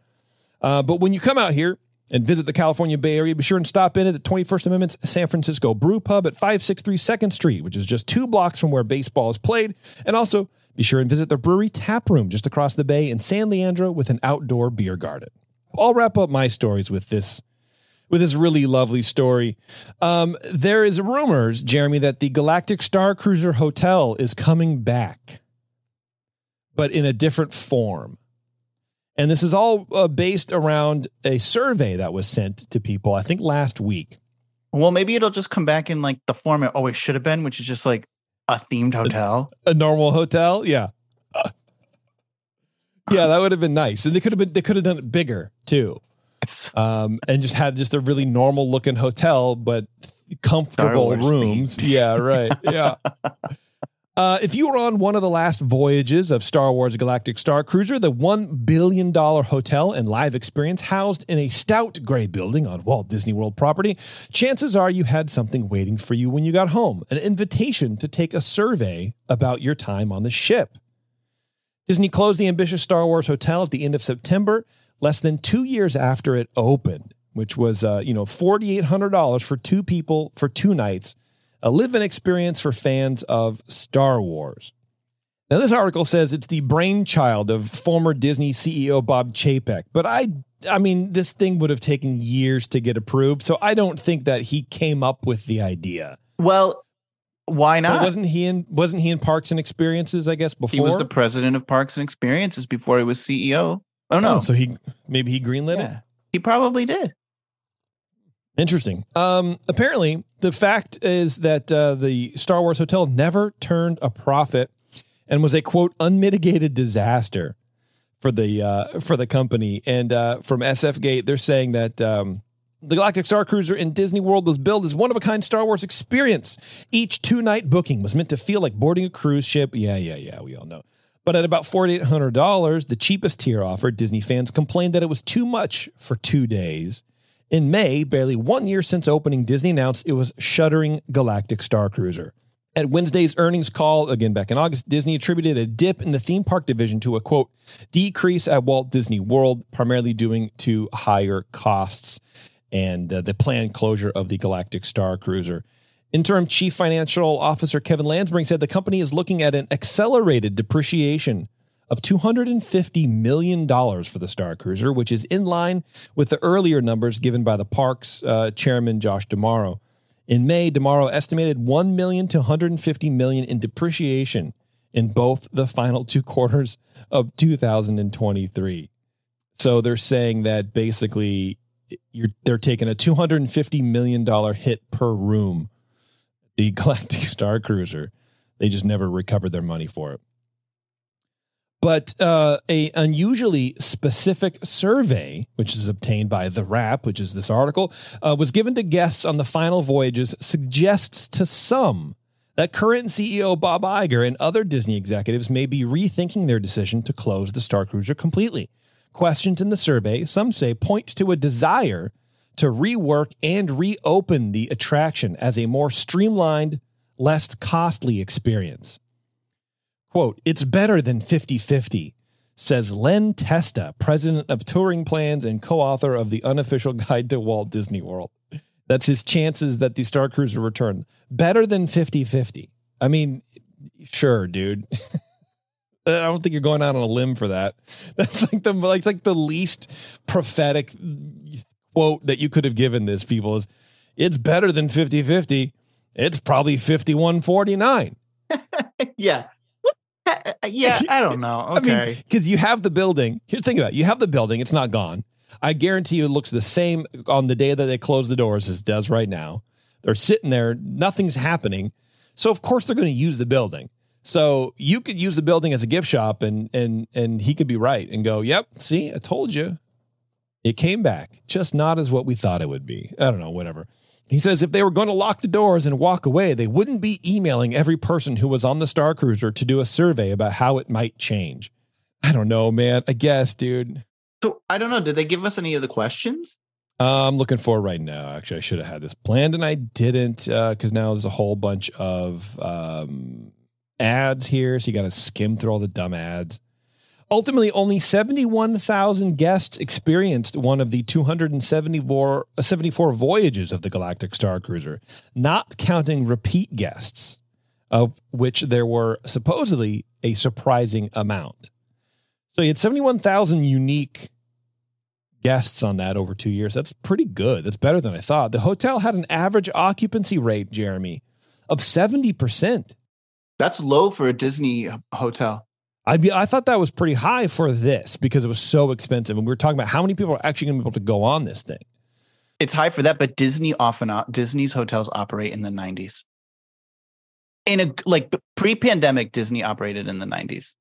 Uh, but when you come out here and visit the California Bay Area, be sure and stop in at the 21st Amendment's San Francisco Brew Pub at 563 2nd Street, which is just two blocks from where baseball is played. And also be sure and visit the brewery tap room just across the bay in San Leandro with an outdoor beer garden. I'll wrap up my stories with this with this really lovely story. Um, there is rumors, Jeremy, that the Galactic Star Cruiser Hotel is coming back, but in a different form. And this is all uh, based around a survey that was sent to people, I think last week. well, maybe it'll just come back in like the form it always should have been, which is just like a themed hotel. A normal hotel, yeah. (laughs) yeah, that would have been nice. And they could have been they could have done it bigger too. Um, and just had just a really normal looking hotel, but comfortable rooms. themed. Yeah, right. Yeah. (laughs) Uh, if you were on one of the last voyages of Star Wars Galactic Star Cruiser, the $1 billion hotel and live experience housed in a stout gray building on Walt Disney World property, chances are you had something waiting for you when you got home an invitation to take a survey about your time on the ship. Disney closed the ambitious Star Wars hotel at the end of September, less than two years after it opened, which was uh, you know forty eight hundred dollars for two people for two nights, a live-in experience for fans of Star Wars. Now, this article says it's the brainchild of former Disney CEO Bob Chapek, but I, I mean, this thing would have taken years to get approved, so I don't think that he came up with the idea. well, why But not? wasn't he in? Wasn't he in Parks and Experiences? I guess before he was the president of Parks and Experiences before he was CEO. Oh no, Oh, so he maybe he greenlit it. he probably did. Interesting. Um, apparently, the fact is that uh, the Star Wars Hotel never turned a profit and was a quote unmitigated disaster for the uh, for the company. And uh, from SF Gate, they're saying that um, the Galactic Star Cruiser in Disney World was billed as one of a kind Star Wars experience. Each two night booking was meant to feel like boarding a cruise ship. Yeah, yeah, yeah. We all know. But at about $4,800, the cheapest tier offered, Disney fans complained that it was too much for two days. In May, barely one year since opening, Disney announced it was shuttering Galactic Star Cruiser. At Wednesday's earnings call, again back in August, Disney attributed a dip in the theme park division to a quote, decrease at Walt Disney World, primarily due to higher costs and uh, the planned closure of the Galactic Star Cruiser. Interim Chief Financial Officer Kevin Lansberry said the company is looking at an accelerated depreciation of $250 million for the Star Cruiser, which is in line with the earlier numbers given by the park's uh, chairman, Josh D'Amaro. In May, DeMauro estimated 1 million to 150 million in depreciation in both the final two quarters of 2023. So they're saying that basically they're taking a $250 million hit per room the (laughs) Galactic Star Cruiser. They just never recovered their money for it. But uh, a unusually specific survey, which is obtained by The Wrap, which is this article, uh, was given to guests on the final voyages, suggests to some that current CEO Bob Iger and other Disney executives may be rethinking their decision to close the Star Cruiser completely. Questions in the survey, some say, point to a desire to rework and reopen the attraction as a more streamlined, less costly experience. Quote, it's better than 50 50, says Len Testa, president of touring plans and co-author of the unofficial (laughs) guide to Walt Disney World. That's his chances that the Star Cruiser return. Better than 50-50. I mean, sure, dude. (laughs) I don't think you're going out on a limb for that. (laughs) That's like the like like the least prophetic quote that you could have given this people is it's better than 50-50. It's probably 51-49. yeah. Uh, yeah, I don't know. Okay. I mean, because you have the building. Here's the thing about it. You have the building. It's not gone. I guarantee you it looks the same on the day that they close the doors as it does right now. They're sitting there. Nothing's happening. So of course they're going to use the building. So you could use the building as a gift shop and and and he could be right and go, "Yep, see, I told you." It came back, just not as what we thought it would be. I don't know, whatever. He says if they were going to lock the doors and walk away, they wouldn't be emailing every person who was on the Star Cruiser to do a survey about how it might change. I don't know, man. I guess, dude. So I don't know. Did they give us any of the questions? Uh, I'm looking for right now. Actually, I should have had this planned and I didn't because uh, now there's a whole bunch of um, ads here. So you got to skim through all the dumb ads. Ultimately, only 71,000 guests experienced one of the 274 74 voyages of the Galactic Star Cruiser, not counting repeat guests, of which there were supposedly a surprising amount. So you had 71,000 unique guests on that over two years. That's pretty good. That's better than I thought. The hotel had an average occupancy rate, Jeremy, of 70%. That's low for a Disney hotel. I I thought that was pretty high for this because it was so expensive, and we were talking about how many people are actually going to be able to go on this thing. It's high for that, but Disney often Disney's hotels operate in the nineties. In a like pre-pandemic, Disney operated in the nineties.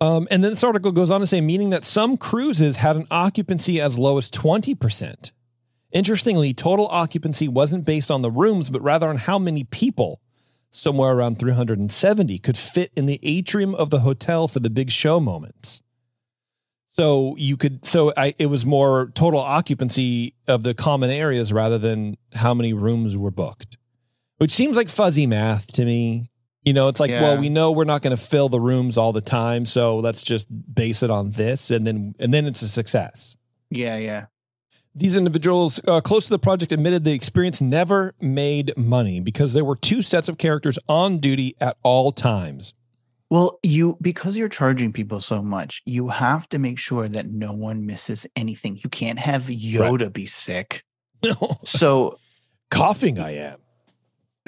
Um, and then this article goes on to say, meaning that some cruises had an occupancy as low as twenty percent. Interestingly, total occupancy wasn't based on the rooms, but rather on how many people somewhere around 370 could fit in the atrium of the hotel for the big show moments. So you could so I it was more total occupancy of the common areas rather than how many rooms were booked. Which seems like fuzzy math to me. You know, it's like, yeah. well, we know we're not going to fill the rooms all the time, so let's just base it on this and then and then it's a success. Yeah, yeah. These individuals uh, close to the project admitted the experience never made money because there were two sets of characters on duty at all times. Well, you because you're charging people so much, you have to make sure that no one misses anything. You can't have Yoda right. be sick. (laughs) No. So coughing I am.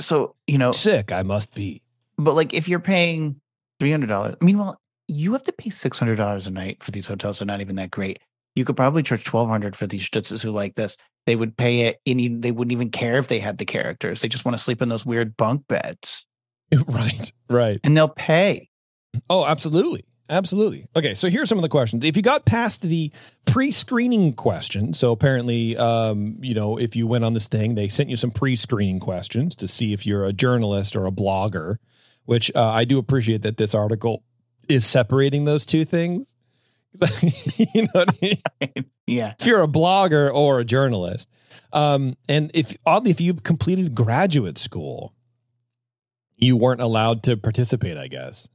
So, you know, sick I must be. But like if you're paying $300, I mean, well, you have to pay $600 a night for these hotels. They're not even that great you could probably charge 1200 for these stutzes who like this. They would pay it any they wouldn't even care if they had the characters. They just want to sleep in those weird bunk beds. (laughs) Right right. And they'll pay. Oh absolutely absolutely. Okay so here's some of the questions. If you got past the pre-screening question so apparently um, you know if you went on this thing they sent you some pre-screening questions to see if you're a journalist or a blogger which uh, i do appreciate that this article is separating those two things (laughs) you know what I mean? (laughs) Yeah. If you're a blogger or a journalist. Um, and if oddly, if you've completed graduate school, you weren't allowed to participate, I guess.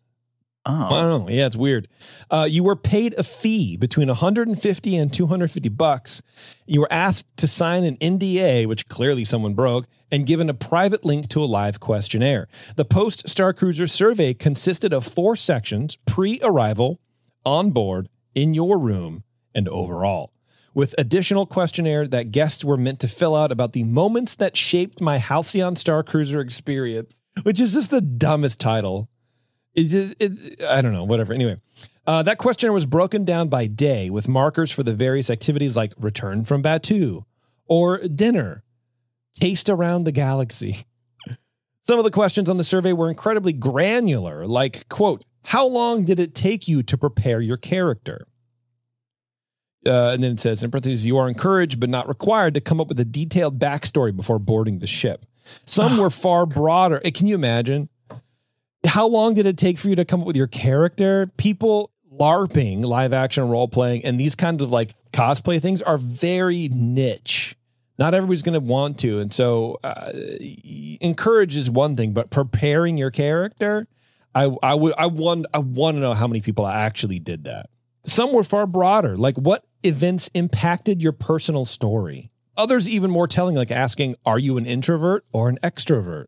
Oh. I don't know. Yeah, it's weird. Uh, you were paid a fee between 150 and 250 bucks. You were asked to sign an NDA, which clearly someone broke, and given a private link to a live questionnaire. The post Star Cruiser survey consisted of four sections pre arrival, on board, in your room and overall, with additional questionnaire that guests were meant to fill out about the moments that shaped my Halcyon Star Cruiser experience, which is just the dumbest title. Is it, it, I don't know, whatever. Anyway, uh, that questionnaire was broken down by day with markers for the various activities like return from Batuu or dinner, taste around the galaxy. (laughs) Some of the questions on the survey were incredibly granular, like, quote, how long did it take you to prepare your character? Uh, and then it says, in parentheses, you are encouraged but not required to come up with a detailed backstory before boarding the ship. Some (sighs) were far broader. Can you imagine? How long did it take for you to come up with your character? People LARPing, live action role playing, and these kinds of like cosplay things are very niche. Not everybody's going to want to. And so, uh, encourage is one thing, but preparing your character I I would I want I want to know how many people actually did that. Some were far broader, like what events impacted your personal story. Others even more telling, like asking, Are you an introvert or an extrovert?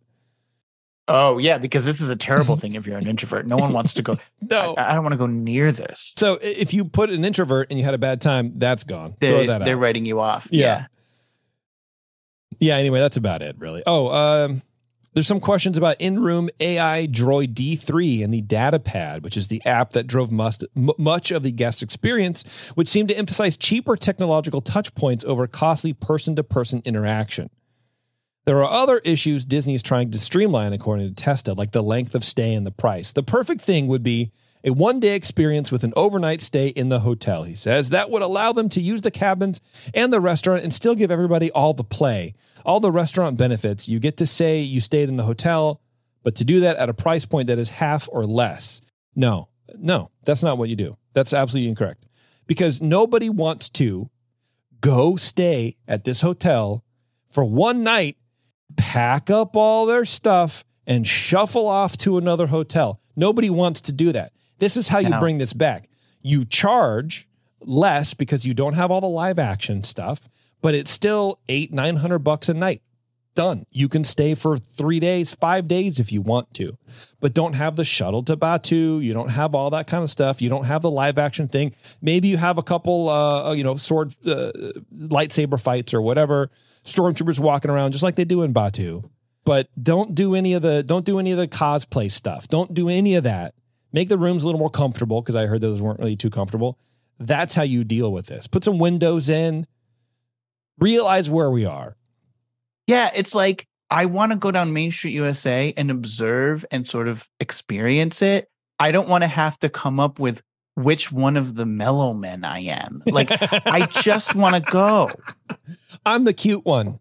Oh yeah, because this is a terrible thing if you're an (laughs) introvert. No one wants to go. No. I, I don't want to go near this. So if you put an introvert and you had a bad time, that's gone. They're, Throw that they're out. writing you off. Yeah. Yeah, anyway, that's about it, really. Oh, um, there's some questions about in-room AI Droid D3 and the DataPad, which is the app that drove must, m- much of the guest experience, which seemed to emphasize cheaper technological touch points over costly person-to-person interaction. There are other issues Disney is trying to streamline, according to Testa, like the length of stay and the price. The perfect thing would be a one day experience with an overnight stay in the hotel, he says. That would allow them to use the cabins and the restaurant and still give everybody all the play, all the restaurant benefits. You get to say you stayed in the hotel, but to do that at a price point that is half or less. No, no, that's not what you do. That's absolutely incorrect because nobody wants to go stay at this hotel for one night, pack up all their stuff, and shuffle off to another hotel. Nobody wants to do that. This is how you bring this back. You charge less because you don't have all the live action stuff, but it's still eight, nine hundred bucks a night. Done. You can stay for three days, five days if you want to, but don't have the shuttle to Batuu. You don't have all that kind of stuff. You don't have the live action thing. Maybe you have a couple, uh, you know, sword, uh, lightsaber fights or whatever. Stormtroopers walking around just like they do in Batuu, but don't do any of the don't do any of the cosplay stuff. Don't do any of that. Make the rooms a little more comfortable because I heard those weren't really too comfortable. That's how you deal with this. Put some windows in. Realize where we are. Yeah, it's like I want to go down Main Street USA and observe and sort of experience it. I don't want to have to come up with which one of the mellow men I am. Like (laughs) I just want to go. I'm the cute one.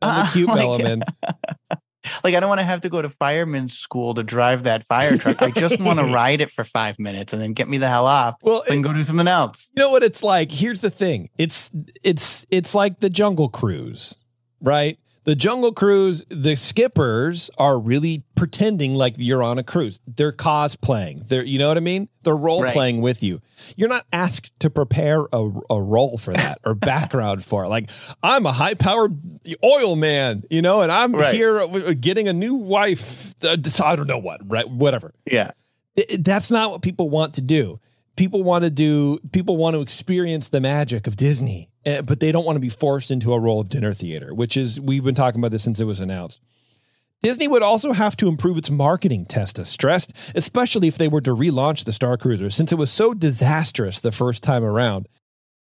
I'm the Uh, cute (laughs) like- element. (laughs) Like I don't want to have to go to fireman's school to drive that fire truck. I just want (laughs) to ride it for five minutes and then get me the hell off Well, and go do something else. You know what it's like? Here's the thing. It's it's it's like the Jungle Cruise, right? The Jungle Cruise, the skippers are really pretending like you're on a cruise. They're cosplaying. They're you know what I mean? They're role playing with you. You're not asked to prepare a, a role for that or (laughs) background for it. Like I'm a high powered oil man, you know, and I'm Right. here getting a new wife. Uh, I don't know what, right? Whatever Yeah. it- that's not what people want to do. People want to do. People want to experience the magic of Disney, Eh, but they don't want to be forced into a role of dinner theater, which is we've been talking about this since it was announced. Disney would also have to improve its marketing, Testa stressed, especially if they were to relaunch the Starcruiser, since it was so disastrous the first time around.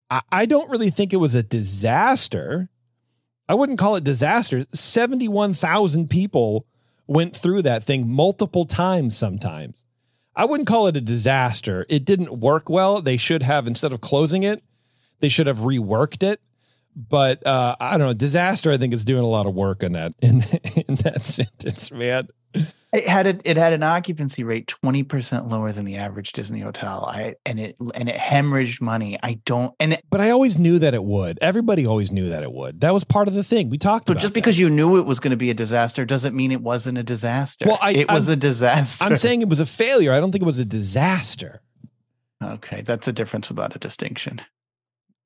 I, I don't really think it was a disaster. I wouldn't call it disaster. 71,000 people went through that thing multiple times sometimes. I wouldn't call it a disaster. It didn't work well. They should have, instead of closing it, they should have reworked it. But uh, I don't know. Disaster, I think, is doing a lot of work in that (laughs) in, in that sentence, man. It had a, it had an occupancy rate twenty percent lower than the average Disney hotel. I and it and it hemorrhaged money. I don't and it, But I always knew that it would. Everybody always knew that it would. That was part of the thing. We talked so about just that. because you knew it was going to be a disaster doesn't mean it wasn't a disaster. Well, I- it was I'm- a disaster. I'm saying it was a failure. I don't think it was a disaster. okay, that's a difference without a distinction,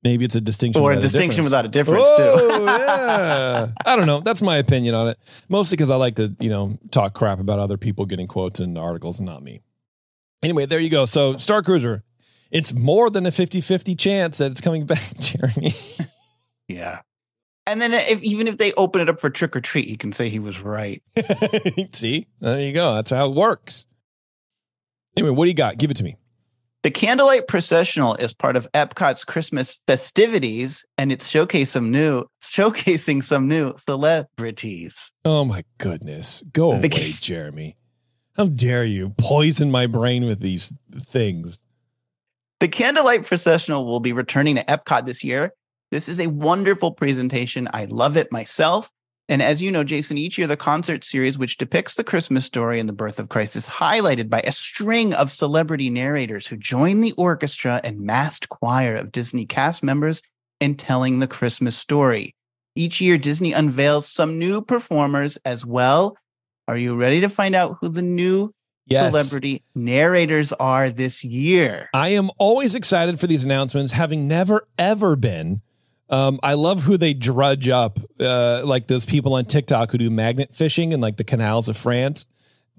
Maybe it's a distinction or a distinction difference. without a difference oh, too. yeah. (laughs) I don't know. That's my opinion on it. Mostly because I like to, you know, talk crap about other people getting quotes in articles and not me. Anyway, there you go. So Starcruiser, it's more than a 50-50 chance that it's coming (laughs) back, Jeremy. yeah. And then if even if they open it up for trick or treat, you can say he was right. (laughs) See? There you go. That's how it works. Anyway, what do you got? Give it to me. The Candlelight Processional is part of Epcot's Christmas festivities, and it's showcase some new showcasing some new celebrities. Oh my goodness. Go The- away, Jeremy. How dare you poison my brain with these things? The Candlelight Processional will be returning to Epcot this year. This is a wonderful presentation. I love it myself. And as you know, Jason, each year the concert series, which depicts the Christmas story and the birth of Christ, is highlighted by a string of celebrity narrators who join the orchestra and massed choir of Disney cast members in telling the Christmas story. Each year, Disney unveils some new performers as well. Are you ready to find out who the new Yes. celebrity narrators are this year. I am always excited for these announcements, having never ever been. Um, I love who they drudge up, uh, like those people on TikTok who do magnet fishing in like the canals of France.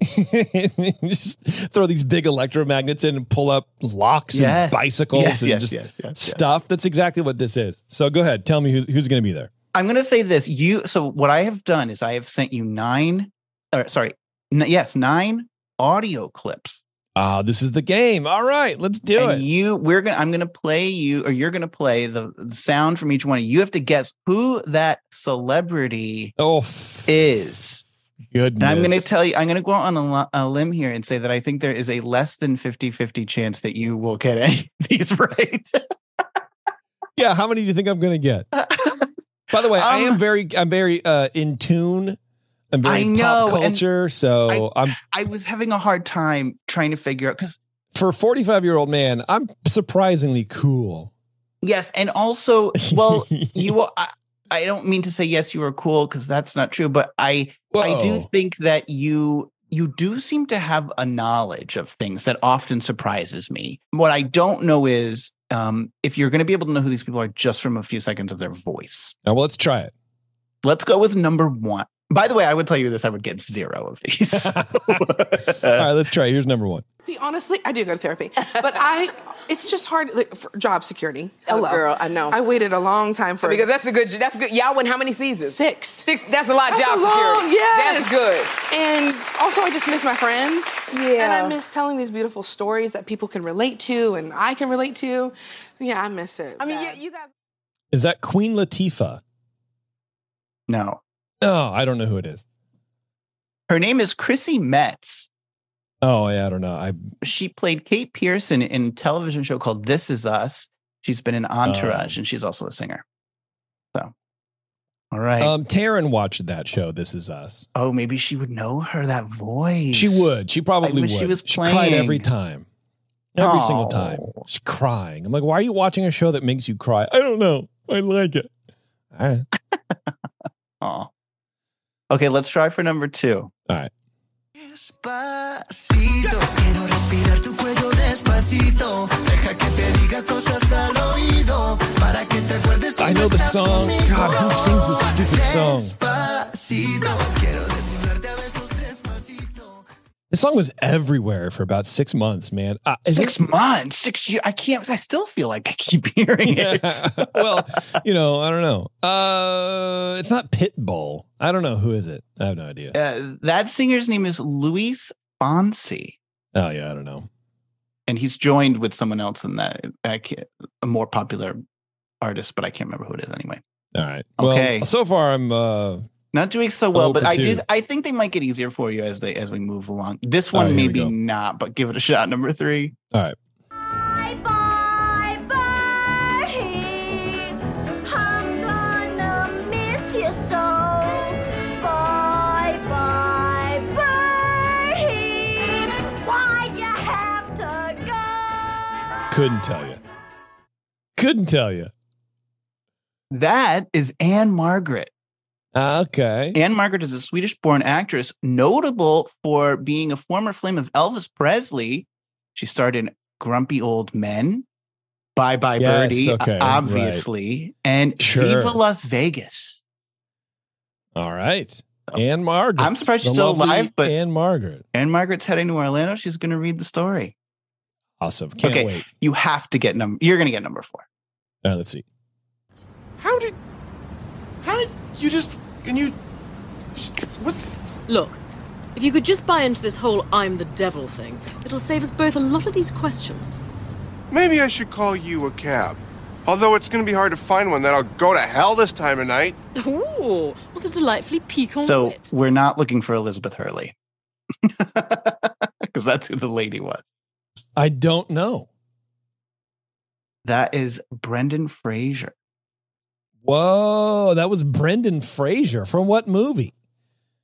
(laughs) just throw these big electromagnets in and pull up locks Yes. and bicycles Yes, and yes, just stuff. That's exactly what this is. So go ahead, tell me who, who's going to be there. I'm going to say this. You so what I have done is I have sent you nine, or sorry, n- yes, nine audio clips. Ah, this is the game. All right, let's do and it. you, we're gonna, I'm gonna play you, or you're gonna play the, the sound from each one. You have to guess who that celebrity oh, is. goodness. And I'm going to tell you, I'm going to go out on a, a limb here and say that I think there is a less than 50 50 chance that you will get any of these (laughs) right. yeah, how many do you think I'm going to get? By the way, I am Um, very, I'm very uh, in tune. I'm very I know, pop culture. So I'm I was having a hard time trying to figure out because, for a 45 year old man, I'm surprisingly cool. yes. And also, well, (laughs) you, I, I don't mean to say, yes, you are cool because that's not true, but I, I do think that you, you do seem to have a knowledge of things that often surprises me. What I don't know is um, if you're going to be able to know who these people are just from a few seconds of their voice. Now, well, let's try it. Let's go with number one. By the way, I would tell you this, I would get zero of these. (laughs) (laughs) All right, let's try. Here's number one. Be honestly, I do go to therapy, but I, it's just hard. Like, for job security. Oh, girl, I know. I waited a long time for Because that's a good. That's good. Y'all win how many seasons? six. Six. That's a lot That's job a long- security. yes. That's good. And also, I just miss my friends. Yeah. And I miss telling these beautiful stories that people can relate to and I can relate to. Yeah, I miss it. I mean, you, you guys. Is that Queen Latifah? no. No, I don't know who it is. Her name is Chrissy Metz. Oh, yeah, I don't know. I She played Kate Pearson in a television show called This Is Us. She's been in Entourage Oh. and she's also a singer. So, all right. um Taryn watched that show. This is us. oh, maybe she would know her, that voice. She would. She probably would. she was cried playing. every time. Every single time. Oh. She's crying. I'm like, why are you watching a show that makes you cry? I don't know. I like it. All right. (laughs) Aw. Okay, let's try for number two. All right. Despacito, quiero respirar tu cuello despacito. Deja que te diga cosas al oído para que te acuerdes. I know the song. conmigo. God, who sings this stupid song? Despacito, quiero This song was everywhere for about six months, man. Uh, Six it- months, six years. I can't, I still feel like I keep (laughs) hearing it. (laughs) well, you know, I don't know. Uh, it's not Pitbull. I don't know who is it. I have no idea. Uh, that singer's name is Luis Fonsi. Oh yeah, I don't know. and he's joined with someone else in that I can't, a more popular artist, but I can't remember who it is anyway. All right. Okay. Well, so far I'm. uh Not doing so well, Oh, but for I do. I think they might get easier for you as they as we move along. This one right, maybe not, but give it a shot. Number three. All right. Bye bye, Bertie. I'm gonna miss you so. Bye bye, Bertie. Why'd you have to go? Couldn't tell you. Couldn't tell you. That is Ann-Margret. Okay. Ann-Margret is a Swedish-born actress, notable for being a former flame of Elvis Presley. She starred in Grumpy Old Men, Bye Bye Yes, Birdie, okay, obviously, and Sure. Viva Las Vegas. All right. Ann-Margret. I'm surprised she's still alive, but- Ann-Margret. Anne Margaret's heading to Orlando. She's going to read the story. Awesome. Can't Okay. wait. You have to get number. You're going to get number four. All right, let's see. How did. How did you just. And you. What's. Look, if you could just buy into this whole I'm the devil thing, it'll save us both a lot of these questions. Maybe I should call you a cab. Although it's gonna be hard to find one that'll go to hell this time of night. Ooh, what a delightfully piquant So wit. we're not looking for Elizabeth Hurley (laughs) because that's who the lady was. I don't know. That is Brendan Fraser. Whoa, that was Brendan Fraser from what movie?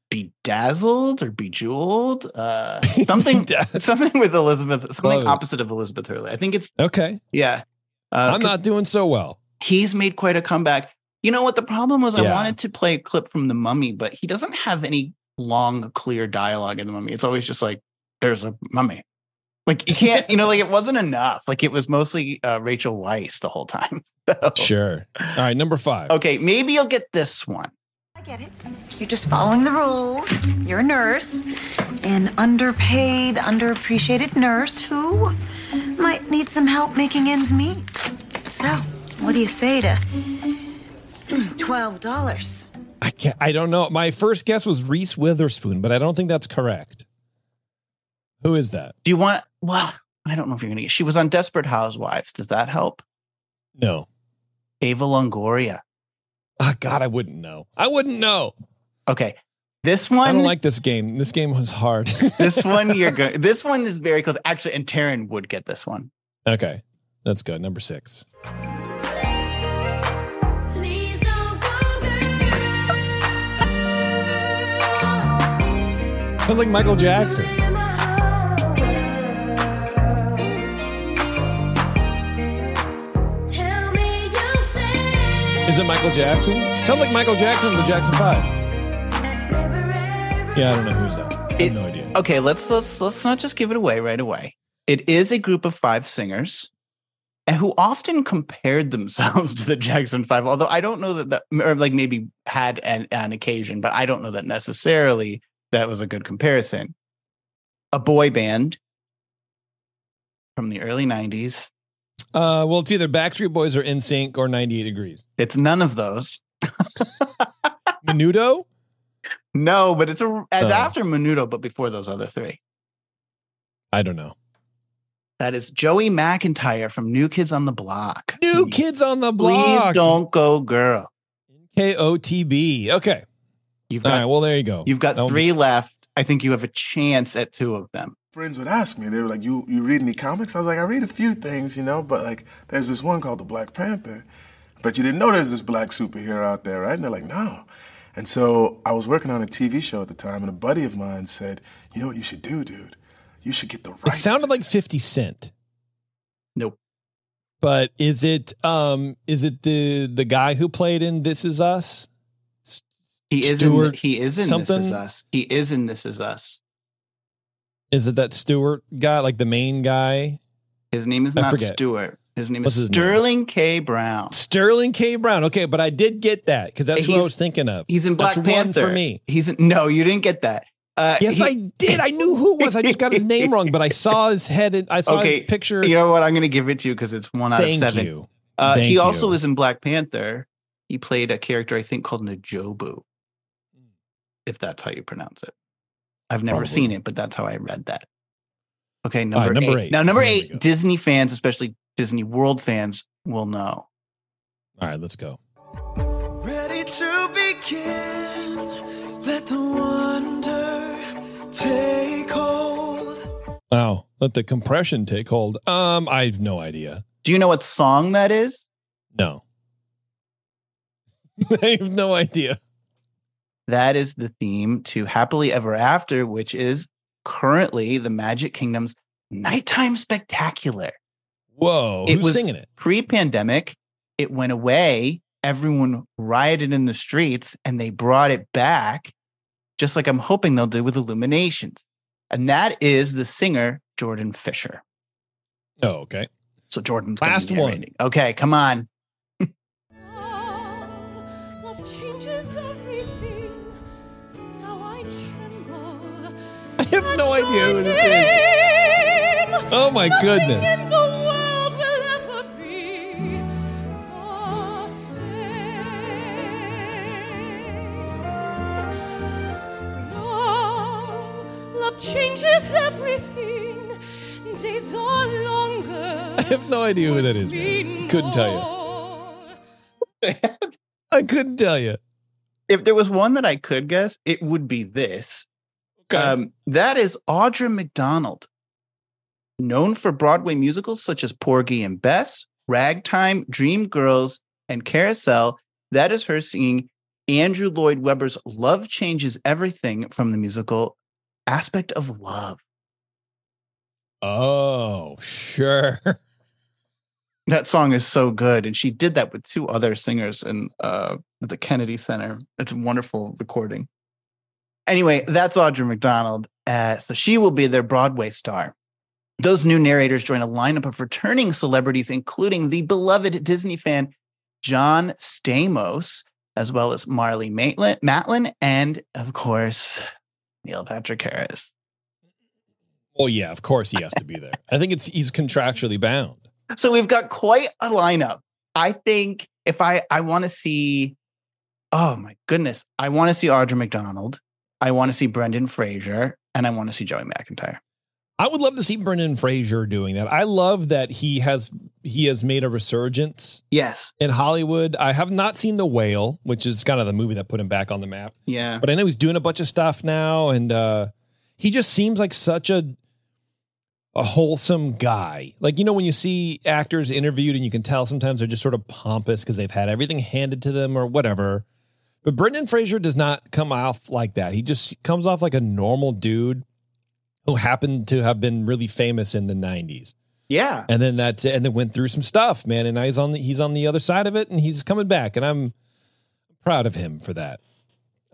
Bedazzled or bejeweled, uh, (laughs) something, something with Elizabeth, something it. opposite of Elizabeth Hurley. I think it's Okay. yeah. Uh, I'm not doing so well. He's made quite a comeback. You know what the problem was? I wanted to play a clip from The Mummy, but he doesn't have any long, clear dialogue in The Mummy. It's always just like there's a mummy. Like you can't, you know, like it wasn't enough. Like it was mostly uh, Rachel Weisz the whole time. (laughs) So- Sure. All right, number five. Okay, maybe you'll get this one. I get it. You're just following the rules. You're a nurse, an underpaid, underappreciated nurse who might need some help making ends meet. So, what do you say to twelve dollars? I can't, I don't know. My first guess was Reese Witherspoon, but I don't think that's correct. Who is that? Do you want? Well, I don't know if you're gonna get. She was on Desperate Housewives. Does that help? No. Eva Longoria. Oh, God, I wouldn't know. I wouldn't know. Okay, this one I don't like this game. This game was hard. (laughs) this one. You're good. This one is very close. Actually, and Taryn would get this one. okay, that's good. Number six. Sounds like Michael Jackson. Is it Michael Jackson? Sounds like Michael Jackson from the Jackson Five. Yeah, I don't know who's that. I have It- no idea. Okay, let's let's let's not just give it away right away. It is a group of five singers, and who often compared themselves (laughs) to the Jackson Five. Although I don't know that that, or like maybe had an, an occasion, but I don't know that necessarily that was a good comparison. A boy band from the early '90s. Uh, well, it's either Backstreet Boys or NSYNC or 98 Degrees. It's none of those. (laughs) Menudo? No, but it's a as Oh. after Menudo, but before those other three. I don't know. That is Joey McIntyre from New Kids on the Block. New Kids on the Block. Please don't go, girl. K O T B. Okay. You've got right. Well, there you go. You've got That was- three left. I think you have a chance at two of them. Friends would ask me, they were like, "You you read any comics?" I was like, "I read a few things, you know, but like, there's this one called the Black Panther, but you didn't know there's this black superhero out there, right?" And they're like, "No." And so I was working on a TV show at the time, and a buddy of mine said, "You know what you should do, dude? You should get the right. It sounded like 50 Cent. Nope. But is it um is it the the guy who played in This Is Us? He is in. He is in This Is? Us. He is in This Is Us. Is it that Stewart guy, like the main guy? His name is I not forget. Stewart. His name What's is his name? Sterling K. Brown. Sterling K. Brown. Okay, but I did get that because that's who I was thinking of. He's in Black That's Panther. for me. He's in, no, you didn't get that. Uh, Yes, he- I did. I knew who it was. I just got his name wrong, but I saw his head. and I saw Okay, his picture. You know what? I'm going to give it to you because it's one out Thank of seven. you. Uh, he also you. was in Black Panther. He played a character I think called N'Jobu, if that's how you pronounce it. I've never Probably. seen it, but that's how I read that. Okay, number, right, number eight. eight. Now, number There eight. Disney fans, especially Disney World fans, will know. All right, let's go. Ready to begin. Let the wonder take hold. Wow, let the compression take hold. Um, I have no idea. Do you know what song that is? No, (laughs) I have no idea. That is the theme to Happily Ever After, which is currently the Magic Kingdom's nighttime spectacular. Whoa, It who's was- singing it? Pre-pandemic, it went away. Everyone rioted in the streets, and they brought it back, just like I'm hoping they'll do with Illuminations. And that is the singer Jordan Fisher. Oh, okay. So Jordan's Last one. Okay, come on. No idea who this is. Oh my goodness. In the world will ever be the same. Love, love changes everything. Days are longer. I have no idea who that is, man. Couldn't tell you. I couldn't tell you. If there was one that I could guess, it would be this. Um, that is Audra McDonald, known for Broadway musicals such as Porgy and Bess, Ragtime, Dreamgirls, and Carousel. That is her singing Andrew Lloyd Webber's Love Changes Everything from the musical Aspect of Love. oh, sure. (laughs) That song is so good. And she did that with two other singers in uh, the Kennedy Center. It's a wonderful recording. Anyway, that's Audra McDonald. Uh, so she will be their Broadway star. Those new narrators join a lineup of returning celebrities, including the beloved Disney fan John Stamos, as well as Marlee Matlin, Matlin and of course, Neil Patrick Harris. Oh yeah, of course he has to be there. I think it's he's contractually bound. So we've got quite a lineup. I think if I I want to see, oh my goodness, I want to see Audra McDonald, I want to see Brendan Fraser, and I want to see Joey McIntyre. I would love to see Brendan Fraser doing that. I love that he has he has made a resurgence Yes. in Hollywood. I have not seen The Whale, which is kind of the movie that put him back on the map. Yeah. But I know he's doing a bunch of stuff now, and uh, he just seems like such a a wholesome guy. Like you know, when you see actors interviewed, and you can tell sometimes they're just sort of pompous because they've had everything handed to them or whatever. But Brendan Fraser does not come off like that. He just comes off like a normal dude who happened to have been really famous in the '90s Yeah. and then that's and then went through some stuff, man. And now he's on the he's on the other side of it, and he's coming back, and I'm proud of him for that.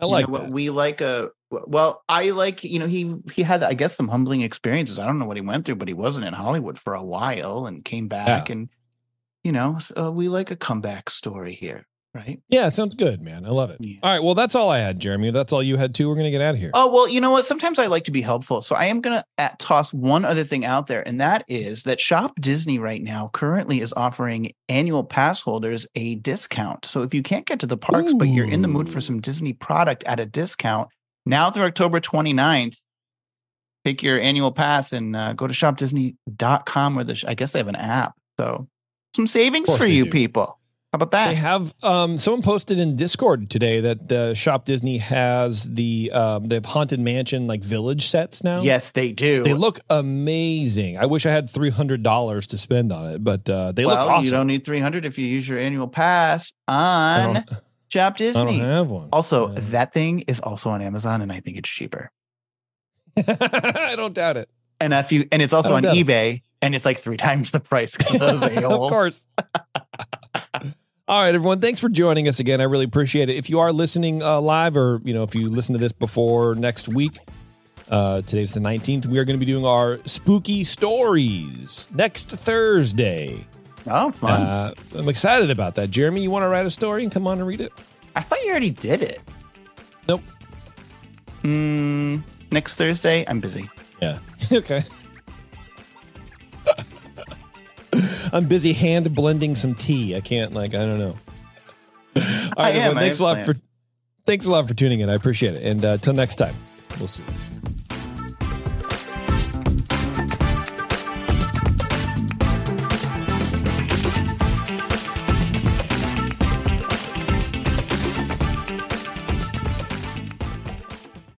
I You like what we like a well i like you know he he had i guess some humbling experiences i don't know what he went through but he wasn't in hollywood for a while and came back and you know so uh, we like a comeback story here right Yeah, sounds good, man. I love it. Yeah. All right, well, that's all I had, Jeremy. That's all you had too, we're gonna get out of here. oh well you know what sometimes i like to be helpful so i am going to toss one other thing out there and that is that shop disney right now currently is offering annual pass holders a discount so if you can't get to the parks but you're in the mood for some disney product at a discount now through october 29th take your annual pass and uh, go to shopdisney.com where the sh- i guess they have an app so some savings for you do. people how about that They have um someone posted in Discord today that uh, Shop Disney has the um they have Haunted Mansion like village sets now. yes they do They look amazing. I wish I had three hundred dollars to spend on it, but uh, they well look awesome. you don't need 300 if you use your annual pass on shop I disney don't have one. Also, Uh, that thing is also on Amazon, and I think it's cheaper. (laughs) I don't doubt it. And if you, and it's also on don't it. eBay, and it's like three (laughs) times the price. those (laughs) of course. All right, everyone. Thanks for joining us again. I really appreciate it. If you are listening uh, live, or you know, if you listen to this before next week, uh, today's the nineteenth. We are going to be doing our spooky stories next Thursday. Oh, fun! Uh, I'm excited about that. Jeremy, you want to write a story and come on and read it? I thought you already did it. Nope. Mm, next Thursday, I'm busy. Yeah. (laughs) okay. (laughs) I'm busy hand blending some tea. I can't like I don't know. All right, I am. I thanks a lot for thanks a lot for tuning in. I appreciate it. And uh, till next time, we'll see. you.